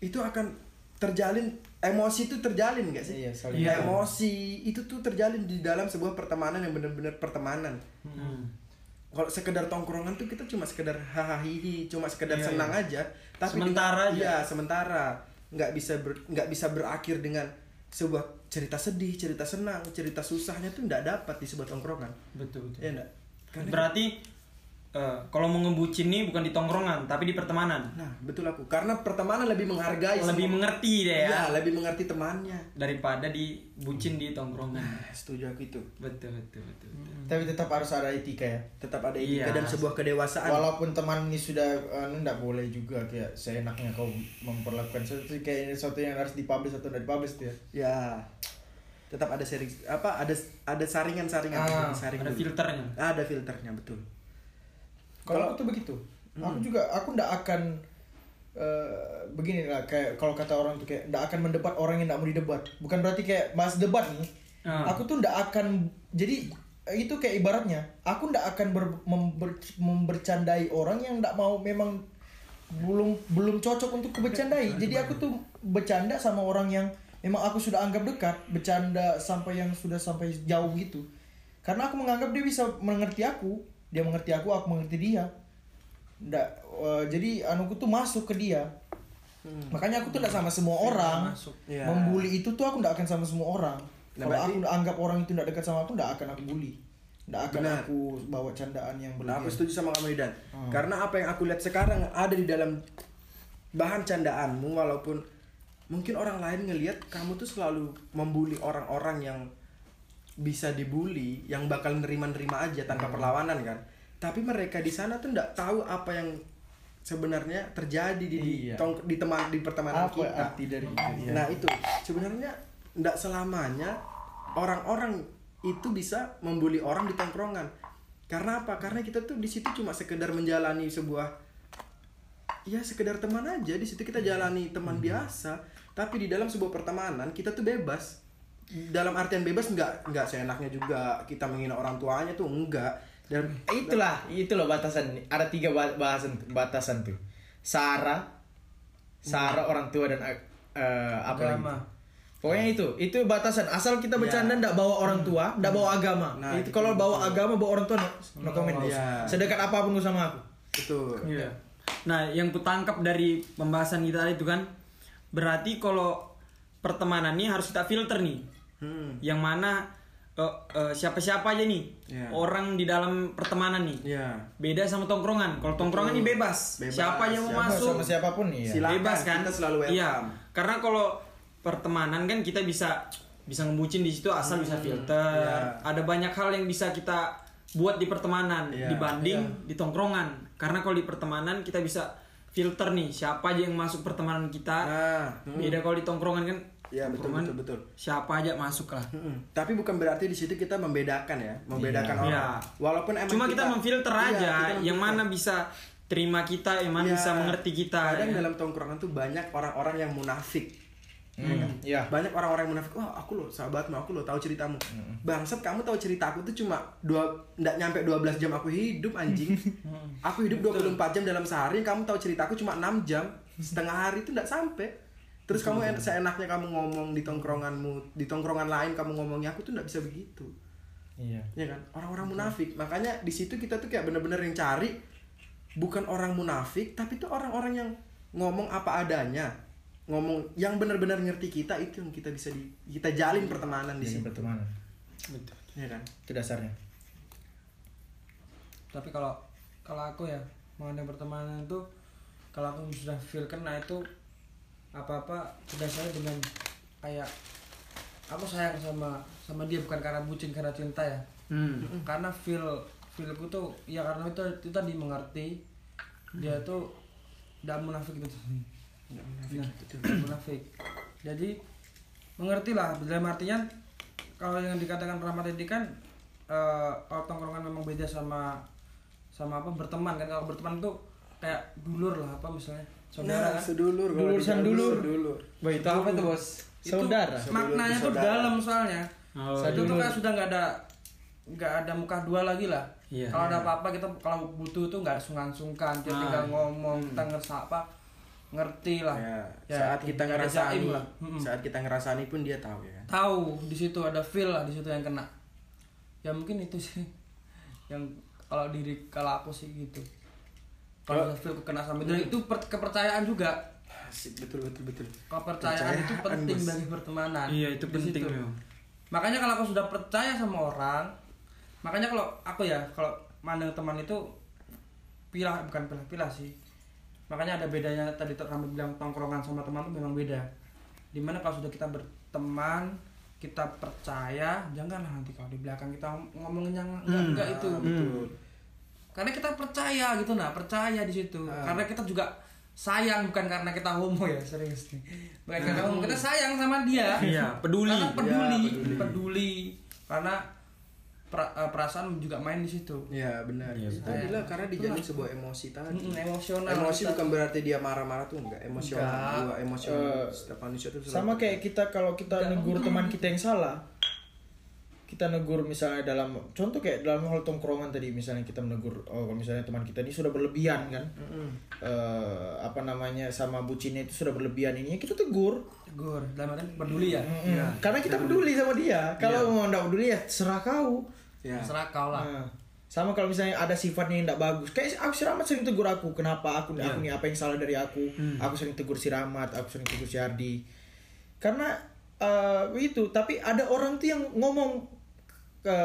itu akan terjalin emosi itu terjalin gak sih? Iya, Ya, emosi itu tuh terjalin di dalam sebuah pertemanan yang benar-benar pertemanan. Kalau sekedar tongkrongan tuh kita cuma sekedar hahaha cuma sekedar senang aja. Tapi Sementara di- Iya, sementara. Nggak bisa ber- nggak bisa berakhir dengan sebuah cerita sedih, cerita senang, cerita susahnya tuh nggak dapat di sebuah tongkrongan. betul betul Ya enggak? Karena berarti eh, kalau mau ngebucin nih bukan di tongkrongan tapi di pertemanan Nah, betul aku. Karena pertemanan lebih menghargai lebih semua- mengerti deh Iya, ya lebih mengerti temannya. daripada di bucin di tongkrongan Nah, setuju aku itu. betul betul betul, betul. Tapi tetap harus ada etika ya. Tetap ada etika Iya. dan sebuah kedewasaan. Walaupun teman ini sudah anu nggak boleh juga kayak seenaknya kau memperlakukan sesuatu kayak ini sesuatu yang harus dipublish atau tidak dipublish tuh ya. Ya. Tetap ada seri apa ada ada saringan-saringan Ah, saring ada dulu. filternya Ada filternya betul. Kalau aku tuh begitu. Aku juga aku ndak akan eh, begini lah kayak kalau kata orang tuh kayak ndak akan mendebat orang yang ndak mau didebat. Bukan berarti kayak bahas debat nih. Ah. Aku tuh ndak akan jadi eh, itu kayak ibaratnya aku ndak akan ber, member- membercandai orang yang ndak mau memang belum belum cocok untuk bercandai. Jadi aku tuh bercanda sama orang yang memang aku sudah anggap dekat, bercanda sampai yang sudah sampai jauh gitu. Karena aku menganggap dia bisa mengerti aku, dia mengerti aku, aku mengerti dia. Nggak, eh, jadi anuku tuh masuk ke dia. Makanya aku tuh nggak sama semua orang. Iya. Membuli itu tuh aku nggak akan sama semua orang. Nah, Kalau berarti- aku anggap orang itu nggak dekat sama aku, nggak akan aku bully. Nggak akan Benar. aku bawa candaan yang Nah, aku setuju sama kamu Idan. Karena apa yang aku lihat sekarang ada di dalam bahan candaanmu walaupun mungkin orang lain ngelihat kamu tuh selalu membuli orang-orang yang bisa dibully, yang bakal nerima-nerima aja tanpa perlawanan kan. Tapi mereka di sana tuh nggak tahu apa yang sebenarnya terjadi di Iya. tong- di teman di pertemanan Apa kita. arti dari itu? Nah itu sebenarnya tidak selamanya orang-orang itu bisa membuli orang di tongkrongan. Karena apa? Karena kita tuh di situ cuma sekedar menjalani sebuah ya sekedar teman aja. Di situ kita jalani teman biasa. Tapi di dalam sebuah pertemanan kita tuh bebas. Dalam artian bebas nggak nggak seenaknya juga kita menghina orang tuanya tuh enggak. Dan Itulah, itu loh batasan. Ada tiga ba- bahasan batasan tuh. Sara, Sara orang tua dan eh, apa Agama. lagi? Pokoknya itu, itu batasan. Asal kita bercanda ndak bawa orang tua, ndak bawa agama. Nah, itu itu kalau bawa agama, bawa orang tua, no, no comment. Iya. Sedekat apa pun lu sama aku. itu Iya. Nah, yang kutangkap dari pembahasan kita itu kan berarti kalau pertemanan ini harus kita filter nih. Hmm. Yang mana eh, eh, siapa-siapa aja nih Iya. orang di dalam pertemanan nih. ya Beda sama tongkrongan. Kalau tongkrongan ini bebas. Bebas. Siapa yang mau Siapa masuk Sama siapa pun iya. Silakan, bebas kan? kita selalu welcome. Iya. Karena kalau pertemanan kan kita bisa bisa ngebucin di situ asal bisa filter. Iya. Ada banyak hal yang bisa kita buat di pertemanan Iya. dibanding di tongkrongan. Karena kalau di pertemanan kita bisa filter nih siapa aja yang masuk pertemanan kita. nah hmm. Beda kalau di tongkrongan kan. Ya betul betul betul Siapa aja masuk lah. Mm-mm. Tapi bukan berarti di situ kita membedakan ya, membedakan orang. Iya. Walaupun emang Cuma kita, memfilter Iya, aja kita yang mana bisa terima kita, yang mana Iya. bisa mengerti kita. Kadang ya. dalam tongkrongan tuh banyak orang-orang yang munafik. Hmm, Iya. Banyak orang-orang yang munafik. Wah, aku loh sahabatmu, aku loh tahu ceritamu. Bangsat, kamu tahu cerita aku tuh cuma dua nggak nyampe 12 jam aku hidup anjing. aku hidup 24 jam dalam sehari, kamu tahu ceritaku cuma 6 jam. Setengah hari itu nggak sampai. Terus kamu en- seenaknya kamu ngomong di tongkronganmu, di tongkrongan lain kamu ngomongnya aku tuh nggak bisa begitu. Iya. ya kan orang-orang munafik makanya di situ kita tuh kayak bener-bener yang cari bukan orang munafik tapi tuh orang-orang yang ngomong apa adanya ngomong yang benar-benar ngerti kita itu yang kita bisa di kita jalin pertemanan di situ pertemanan. ya kan Itu dasarnya. tapi kalau kalau aku ya mengenai pertemanan itu kalau aku sudah feel kena itu apa apa sudah saya dengan kayak aku sayang sama sama dia bukan karena bucin karena cinta ya. Hmm. karena feel feelku tuh ya karena itu itu tadi mengerti. Dia tuh tidak munafik gitu. Tidak munafik tidak munafik. Jadi mengerti lah dalam artinya kalau yang dikatakan rahmat tadi kan eh, kalau tongkrongan memang beda sama sama apa berteman kan. Kalau berteman tuh kayak dulur lah apa misalnya saudara nah, kan sedulur Dulur di san Jawa dulur. sedulur Bah, itu apa tuh, Bos? Itu Saudara. maknanya tuh saudara. dalam soalnya Oh, itu tuh kan sudah nggak ada nggak ada muka dua lagi lah Iya. kalau ada apa-apa kita kalau butuh tuh nggak sungkan-sungkan dia tinggal ngomong kita ngerasa apa ngerti lah Ya, Ya, saat kita ngerasani, lah. Mm-mm. saat kita ngerasani pun dia tahu ya kan. tahu di situ ada feel lah di situ yang kena ya mungkin itu sih yang kalau diri kalau aku sih gitu kalau aku kena sama itu itu per- kepercayaan juga Asik, betul betul betul. kepercayaan itu Kepercayaan, penting Bos. bagi pertemanan Iya, itu Di penting situ. memang. makanya kalau aku sudah percaya sama orang makanya kalau aku ya kalau mandang teman itu pilah bukan pilah pilah sih makanya ada bedanya tadi kami bilang tongkrongan sama teman itu memang beda di mana kalau sudah kita berteman kita percaya janganlah nanti kalau di belakang kita ngomongin yang enggak, enggak itu karena kita percaya gitu nah percaya di situ karena kita juga sayang bukan karena kita homo ya serius nih bukan karena homo kita sayang sama dia Iya, peduli. karena peduli peduli karena pra- eh, perasaan juga main di situ Ya benar. itu adalah karena dijalin sebuah emosi tadi. Mm, emosional Emosi bukan berarti dia marah-marah tuh enggak emosional. Enggak. Dua emosional. Eh, Setiap manusia tuh selalu- sama kayak kita kalau kita negur teman kita yang salah kita negur misalnya dalam contoh kayak dalam hal tongkrongan tadi misalnya kita menegur oh kalau misalnya teman kita ini sudah berlebihan kan? Eh, apa namanya sama bucinnya itu sudah berlebihan ini ya kita tegur. Tegur dalam artian peduli ya? Mm, karena kita peduli sama dia. Kalau mau nggak peduli ya serah kau. Ya. serah kau lah. Nah, sama kalau misalnya ada sifatnya yang tidak bagus. Kayak aku si Rahmat sering tegur aku kenapa aku aku nih apa yang salah dari aku? Aku sering tegur si Rahmat aku sering tegur si Ardi. Karena eh, itu tapi ada orang tuh yang ngomong ke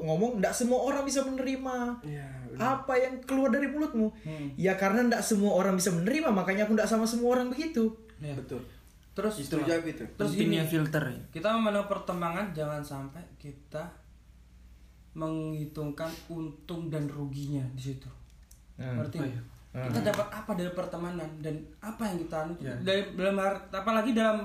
ngomong tidak semua orang bisa menerima Ya, apa yang keluar dari mulutmu. Ya karena tidak semua orang bisa menerima makanya aku tidak sama semua orang begitu. Ya. betul. terus Itu jawab itu. terus gini filter ya. kita memandang perkembangan jangan sampai kita menghitungkan untung dan ruginya di situ. Ngerti? Nggak? kita dapat apa dari pertemanan dan apa yang kita anu dari dalam apalagi dalam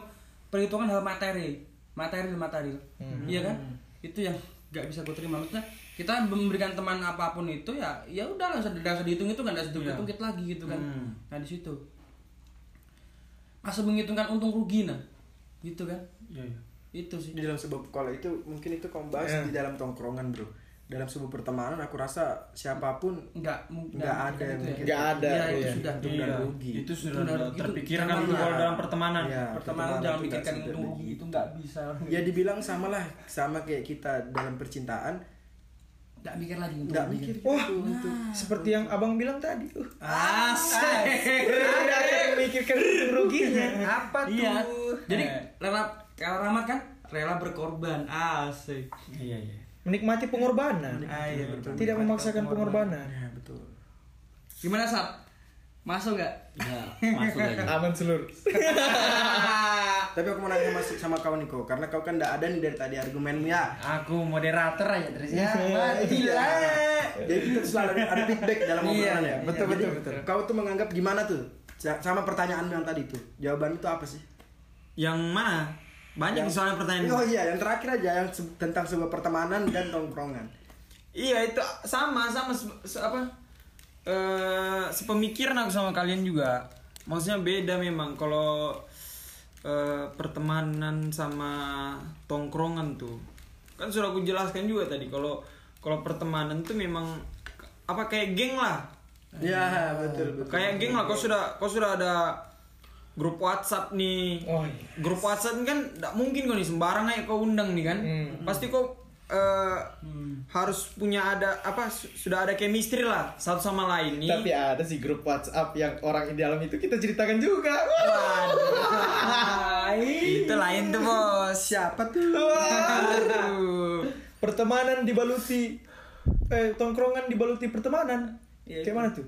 perhitungan hal materi. Materi dan materi iya kan? Itu yang nggak bisa gue terima. Maksudnya kita memberikan teman apa pun itu ya ya udah lah sudah sudah dihitung itu kan sudah dihitung hitung lagi gitu kan. Nah di situ. Masa menghitungkan untung rugi nah. Gitu kan? Iya, iya. itu sih. Di dalam sebuah kalau itu mungkin itu kamu bahas di dalam tongkrongan, Bro. Dalam sebuah pertemanan aku rasa siapa pun nggak nggak ada yang itu ya. mungkin. Nggak ada Iya, itu iya. sudah untung dan Iya, rugi. Itu sudah itu terpikirkan jangan itu kalau dalam pertemanan. Ya, pertemanan jangan itu nggak mikirkan untung rugi itu nggak bisa. Ya dibilang sama lah, sama kayak kita dalam percintaan, nggak mikir lagi untung nggak mikir. Wah, gitu. Untuk seperti yang abang bilang tadi. Uh, asik. Memikirkan untung ruginya. apa tuh? Iya jadi rela kalau Rahmat kan? Rela berkorban. Asik. Iya, iya. Menikmati pengorbanan. ah, iya betul Tidak memaksakan pengorbanan. ya betul. gimana sap masuk nggak Ya, masuk aja. Aman seluruh. Tapi aku mau nanya sama, sama kau Niko, karena kau kan nggak ada nih dari tadi argumenmu ya. aku moderator aja terus ya Iya. Jadi kita selalu ada, feedback dalam Iya, obrolan iya, ya. betul, Jadi, betul, betul. Kau tuh menganggap gimana tuh? Sa- Sama pertanyaan yang tadi tuh. Jawaban itu apa sih? Yang mana? Banyak soalnya pertanyaan. Oh iya, yang terakhir aja yang se- tentang sebuah pertemanan dan tongkrongan. Iya itu sama sama se- se- apa eh sepemikiran aku sama kalian juga. Maksudnya beda memang kalau eh, pertemanan sama tongkrongan tuh. Kan sudah aku jelaskan juga tadi kalau kalau pertemanan tuh memang apa kayak geng lah. Iya, betul, betul. Kayak geng lah kau sudah kau sudah ada grup WhatsApp nih. Oh, iya. Grup WhatsApp kan tidak mungkin kau nih sembarang aja kau undang nih kan. Pasti kau eh, harus punya ada apa su- sudah ada chemistry lah satu sama lain nih. Tapi ada sih grup WhatsApp yang orang di dalam itu kita ceritakan juga. itu lain tuh bos. Siapa tuh? Pertemanan dibaluti eh tongkrongan dibaluti pertemanan. Kayak mana tuh?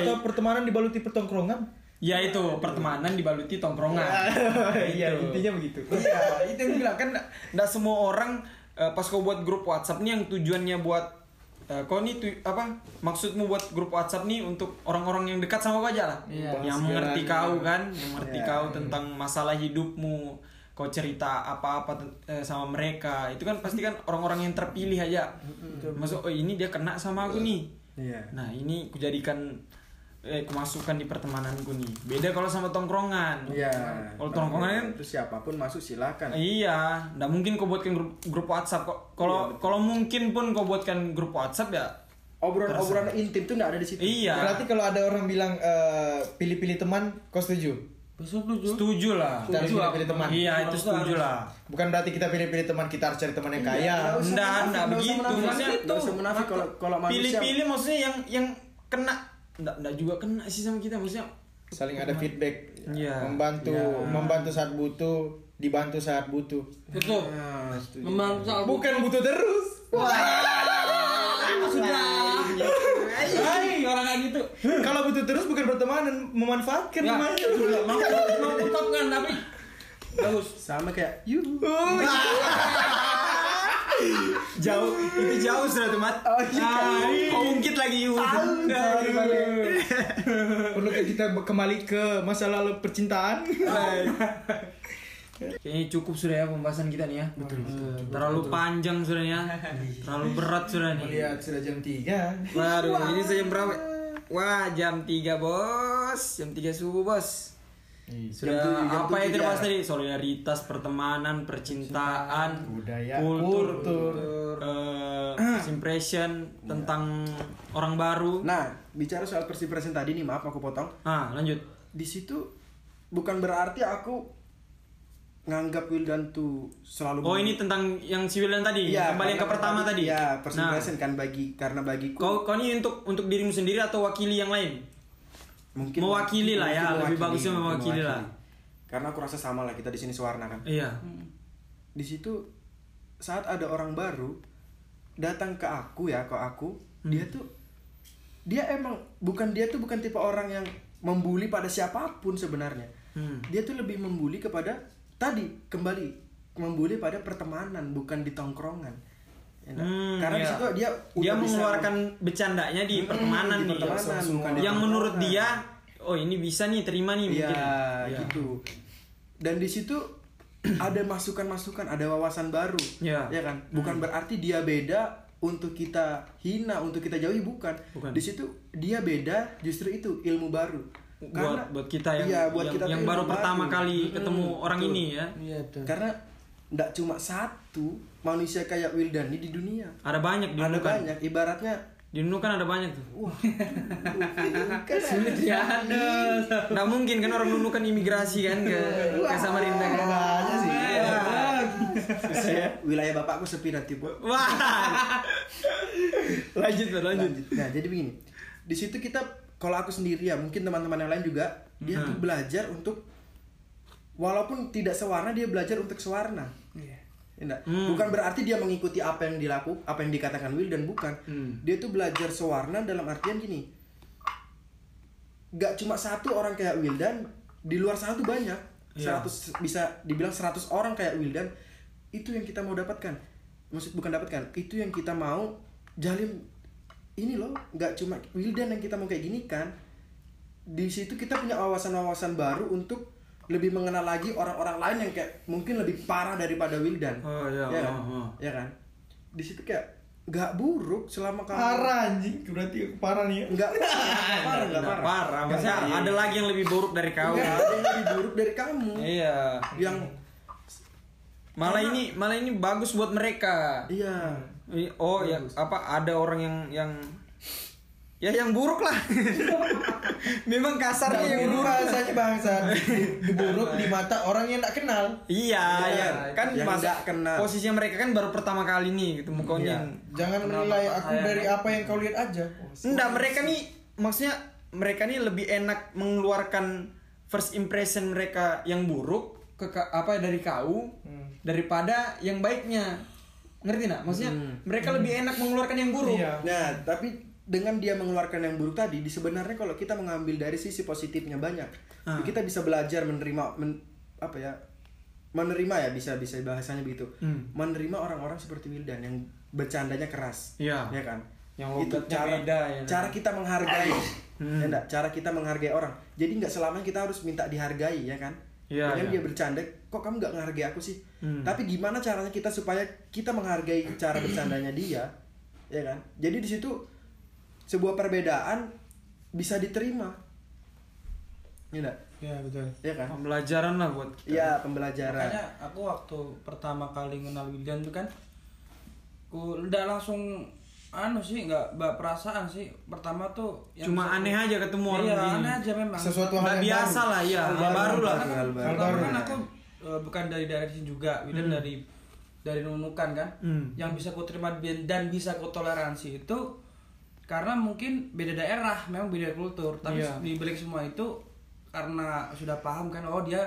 Atau pertemanan dibaluti pertongkrongan? Ya itu pertemanan dibaluti tongkrongan. Iya, intinya begitu. Iya, itu yang bilang kan enggak semua orang eh, pas kau buat grup WhatsApp nih yang tujuannya buat eh, kau nih tu, apa maksudmu buat grup WhatsApp nih untuk orang-orang yang dekat sama kau aja lah. Yang mengerti kau kan, yang mengerti kau tentang masalah hidupmu. Kau cerita apa-apa eh, sama mereka. Itu kan pasti kan orang-orang yang terpilih aja. Masuk oh ini dia kena sama aku nih. Iya. Nah, ini kujadikan eh kemasukan di pertemananku nih. Beda kalau sama tongkrongan. Iya. Kalau tongkrongan kan itu siapa pun masuk silakan. Iya, nggak mungkin kau buatkan grup, grup WhatsApp kok. Kalau kalau mungkin pun kau buatkan grup WhatsApp ya. Obrolan-obrolan intim tuh nggak ada di situ. Iya. Berarti kalau ada orang bilang eh, pilih-pilih teman, kau setuju? Setuju lah. Kita harus pilih-pilih teman. Iya, itu setuju lah. Bukan berarti kita pilih-pilih teman kita harus cari teman yang kaya. Enggak, enggak begitu. Maksudnya munafik kalau kalau manusia pilih-pilih maksudnya yang yang kena enggak enggak juga kena sih sama kita maksudnya. Saling ada feedback. Iya. Membantu, membantu saat butuh, dibantu saat butuh. Betul. Ah, setuju. Memang soal Bukan butuh terus. sudah. Hai, orang kayak gitu. Kalau butuh terus bukan pertemanan, memanfaatkan Ya, sudah. Mau mau tetap kan tapi bagus. Sama kayak you. Jauh, itu jauh sudah teman. Oh, iya. Kau ungkit lagi yuk. Perlu kita kembali ke masa lalu percintaan. Kayaknya cukup sudah ya pembahasan kita nih ya. Betul. Terlalu panjang sudah ya. Terlalu berat sudah nih. Lihat sudah jam 3. Waduh, ini saya jam berapa? Wah, jam 3, Bos. Jam 3 subuh, Bos. Sudah apa yang terbahas tadi? Solidaritas, pertemanan, percintaan, budaya, kultur, kultur. eh, first impression tentang orang baru. Nah, bicara soal first impression tadi nih, maaf aku potong. Ah, lanjut. Di situ bukan berarti aku nganggap Wildan tuh selalu Oh, ini tentang yang si Wildan tadi. Iya, Kembali yang ke pertama tadi. Iya, first Nah, impression kan bagi karena bagiku kau kau ini untuk untuk dirimu sendiri atau wakili yang lain? Mungkin mewakili lah ya, mungkin lebih bagusnya mungkin mewakili lah. Karena aku rasa sama lah kita di sini sewarna kan. Iya. Di situ saat ada orang baru datang ke aku ya, ke aku, Hmm. dia tuh dia emang bukan dia tuh bukan tipe orang yang membuli pada siapa pun sebenarnya. Hmm. Dia tuh lebih membuli kepada tadi kembali membuli pada pertemanan bukan di tongkrongan. Ya, nah? Hmm, Karena di iya. situ dia dia udah bisa- mengeluarkan bercandanya di Hmm, pertemanan di nih. pertemanan, bukan di yang menurut dia, oh ini bisa nih terima nih Iya, mungkin. Iya. gitu. Dan di situ ada masukan-masukan, ada wawasan baru. Iya. Ya kan? Bukan berarti dia beda untuk kita hina, untuk kita jauhi bukan. Bukan. Di situ dia beda, justru itu ilmu baru. buat buat kita yang iya, buat yang, kita yang ilmu baru pertama baru. kali ketemu orang betul. ini ya. Iya tuh. Karena nggak cuma satu manusia kayak Wildani di dunia. Ada banyak di Ada Nunukan. banyak, ibaratnya Di Nunukan ada banyak tuh. wah. Sulit Ya ada. Mungkin kan orang Nunukan imigrasi kan ke ke Samarinda kan. aja sih. Saya wilayah bapakku sepi nanti, Bu. Wah. lanjut lanjut. Lanjut. Nah, jadi begini. Di situ kita kalau aku sendiri ya, mungkin teman-teman yang lain juga dia tuh belajar untuk walaupun tidak sewarna dia belajar untuk sewarna. Ya enggak? Bukan berarti dia mengikuti apa yang dilaku, apa yang dikatakan Will dan bukan. Dia tuh belajar sewarna dalam artian gini. Gak cuma satu orang kayak Wildan, di luar sana tuh banyak. 100 bisa dibilang 100 orang kayak Wildan. Itu yang kita mau dapatkan. Maksud bukan dapatkan, itu yang kita mau jalin ini loh, nggak cuma Wildan yang kita mau kayak gini kan. Di situ kita punya wawasan-wawasan baru untuk lebih mengenal lagi orang-orang lain yang kayak mungkin lebih parah daripada Wildan. Oh, iya, ya kan? oh, oh. Ya kan? Di situ kayak nggak buruk selama kamu Parah anjing, berarti aku parah nih ya. nggak parah, parah, nggak parah. parah. Maksudnya ada lagi yang lebih buruk dari kau. Nggak ada yang lebih buruk dari kamu. Iya. Yang Malah ini malah ini bagus buat mereka. iya. Oh ya apa ada orang yang yang ya yang buruk lah. Memang kasarnya yang Yang buruk. bahasanya bangsa di buruk di mata orang yang tak kenal. Iya, ya. kan yang masa kenal. posisinya mereka kan baru pertama kali nih ketemu kau nih. Jangan menilai aku dari apa yang kau lihat aja. Enggak, mereka nih maksudnya mereka nih lebih enak mengeluarkan first impression mereka yang buruk ke apa dari kau daripada yang baiknya. Ngerti nggak? Maksudnya mereka lebih enak mengeluarkan yang buruk. Iya. Nah, tapi dengan dia mengeluarkan yang buruk tadi, di sebenarnya kalau kita mengambil dari sisi positifnya banyak, Ah. kita bisa belajar menerima men- apa ya? Menerima ya bisa bisa bahasanya begitu. Hmm. Menerima orang-orang seperti Wildan yang bercandanya keras. Iya. Ya kan? Yang itu cara beda, ya. cara kita menghargai. Hmm. Ya enggak? Cara kita menghargai orang. Jadi nggak selamanya kita harus minta dihargai ya kan? Iya, Dengan iya. dia bercanda, kok kamu nggak menghargai aku sih? Hmm. Tapi gimana caranya kita supaya kita menghargai cara bercandanya dia, ya kan? Jadi di situ sebuah perbedaan bisa diterima. Iya enggak? Ya betul. Iya kan? Pembelajaran lah buat kita. Iya, pembelajaran. Makanya aku waktu pertama kali kenal William tuh kan aku udah langsung anu sih nggak mbak perasaan sih pertama tuh yang Cuma aneh aja ketemu orang iya, begini. aneh aja memang Sesuatu hal Nggak yang biasa baru. lah ya, Hal baru, baru lah. hal baru. kan ya. aku eh, bukan dari daerah sini juga William dari dari nunukan kan Hmm. yang bisa ku terima dan bisa ku toleransi itu karena mungkin beda daerah memang beda kultur tapi Iya. di balik semua itu karena sudah paham kan oh dia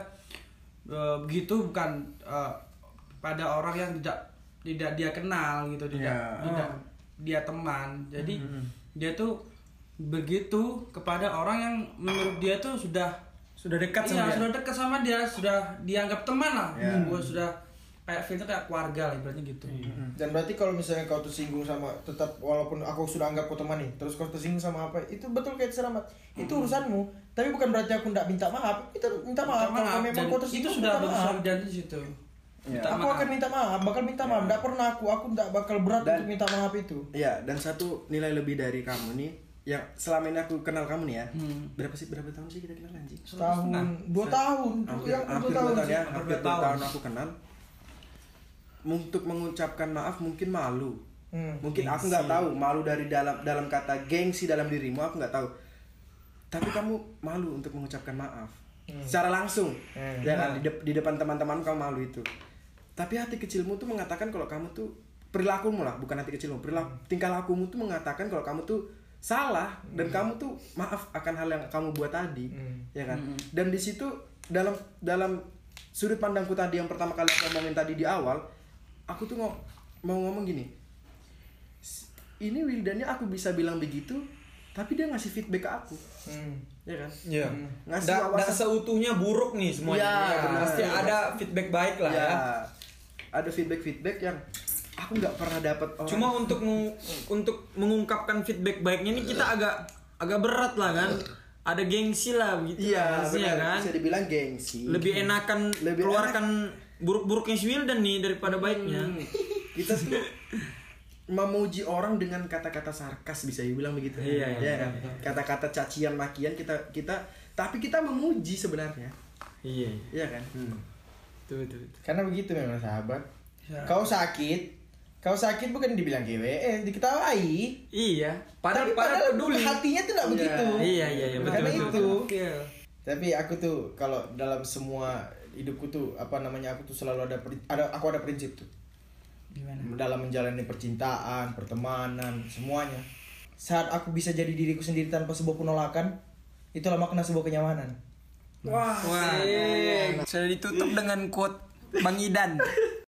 eh, begitu bukan eh, pada orang yang tidak tidak dia kenal gitu tidak Iya. tidak dia teman jadi dia tuh begitu kepada orang yang menurut dia tuh sudah Sudah dekat iya, sama dia. sudah dekat sama dia, sudah dianggap teman lah. Ya. Gue sudah kayak filter kayak keluarga lah ibaratnya gitu. Dan berarti kalau misalnya kau tersinggung sama tetap walaupun aku sudah anggap kau teman nih, terus kau tersinggung sama apa, itu betul kayak selamat. Itu urusanmu. Tapi bukan berarti aku tidak minta maaf. Itu minta maaf. Minta Kalau maaf, memang dan kau itu tersinggung sudah minta maaf. besar dan di situ. Minta Aku maaf. akan minta maaf, bakal minta maaf. Tidak pernah aku, aku tidak bakal berat Dan- untuk minta maaf itu. Iya, dan satu nilai lebih dari kamu nih yang selama ini aku kenal kamu nih ya. Berapa sih berapa tahun sih kita kenal anjing? Setahun, dua tahun, Hampir, yang hampir dua dua tahun ya, hampir dua tahun aku kenal. Untuk mengucapkan maaf mungkin malu. Hmm. Mungkin aku nggak tahu malu dari dalam dalam kata gengsi dalam dirimu aku nggak tahu. Tapi kamu malu untuk mengucapkan maaf. Secara langsung. Hmm. Ya kan di, dep- di depan teman-teman kamu malu itu. Tapi hati kecilmu tuh mengatakan kalau kamu tuh perilakumu lah, bukan hati kecilmu. Perilaku tingkah lakumu tuh mengatakan kalau kamu tuh salah dan kamu tuh maaf akan hal yang kamu buat tadi. Hmm. Ya kan? Dan di situ dalam dalam sudut pandangku tadi yang pertama kali aku ngomongin tadi di awal, aku tuh ngo- mau ngomong gini. "S- Ini Wildannya aku bisa bilang begitu, tapi dia ngasih feedback ke aku. Hmm. Ya kan? Iya. Ngasih Da- da seutuhnya buruk nih semuanya. Iya, benar. Pasti ada feedback baik lah ya. ya. Ada feedback-feedback yang aku nggak pernah dapat. Cuma untuk meng- untuk mengungkapkan feedback baiknya ini kita agak agak berat lah kan. Ada gengsi lah gitu iya, benar. kan. Bisa dibilang gengsi. Lebih enakan Lebih keluarkan buruk-buruknya si Wildan nih daripada baiknya. Hmm. Kita tuh memuji orang dengan kata-kata sarkas bisa dibilang begitu. Iya, iya, Ya kan? Kata-kata cacian makian kita kita tapi kita memuji sebenarnya. Iya. Iya kan? Tuh, tuh, tuh. Karena begitu memang sahabat. Ya. Kau sakit, kau sakit bukan dibilang GWS, diketawain. Iya. Padahal Tapi padahal padahal peduli. hatinya tuh tidak begitu. Iya, iya, iya, betul, Karena betul, itu. betul. Tapi aku tuh kalau dalam semua hidupku tuh apa namanya aku tuh selalu ada ada aku ada prinsip tuh. Gimana? Dalam menjalani percintaan, pertemanan, semuanya. Saat aku bisa jadi diriku sendiri tanpa sebuah penolakan, itulah makna sebuah kenyamanan. Wah, sudah ditutup dengan quote Bang Idan.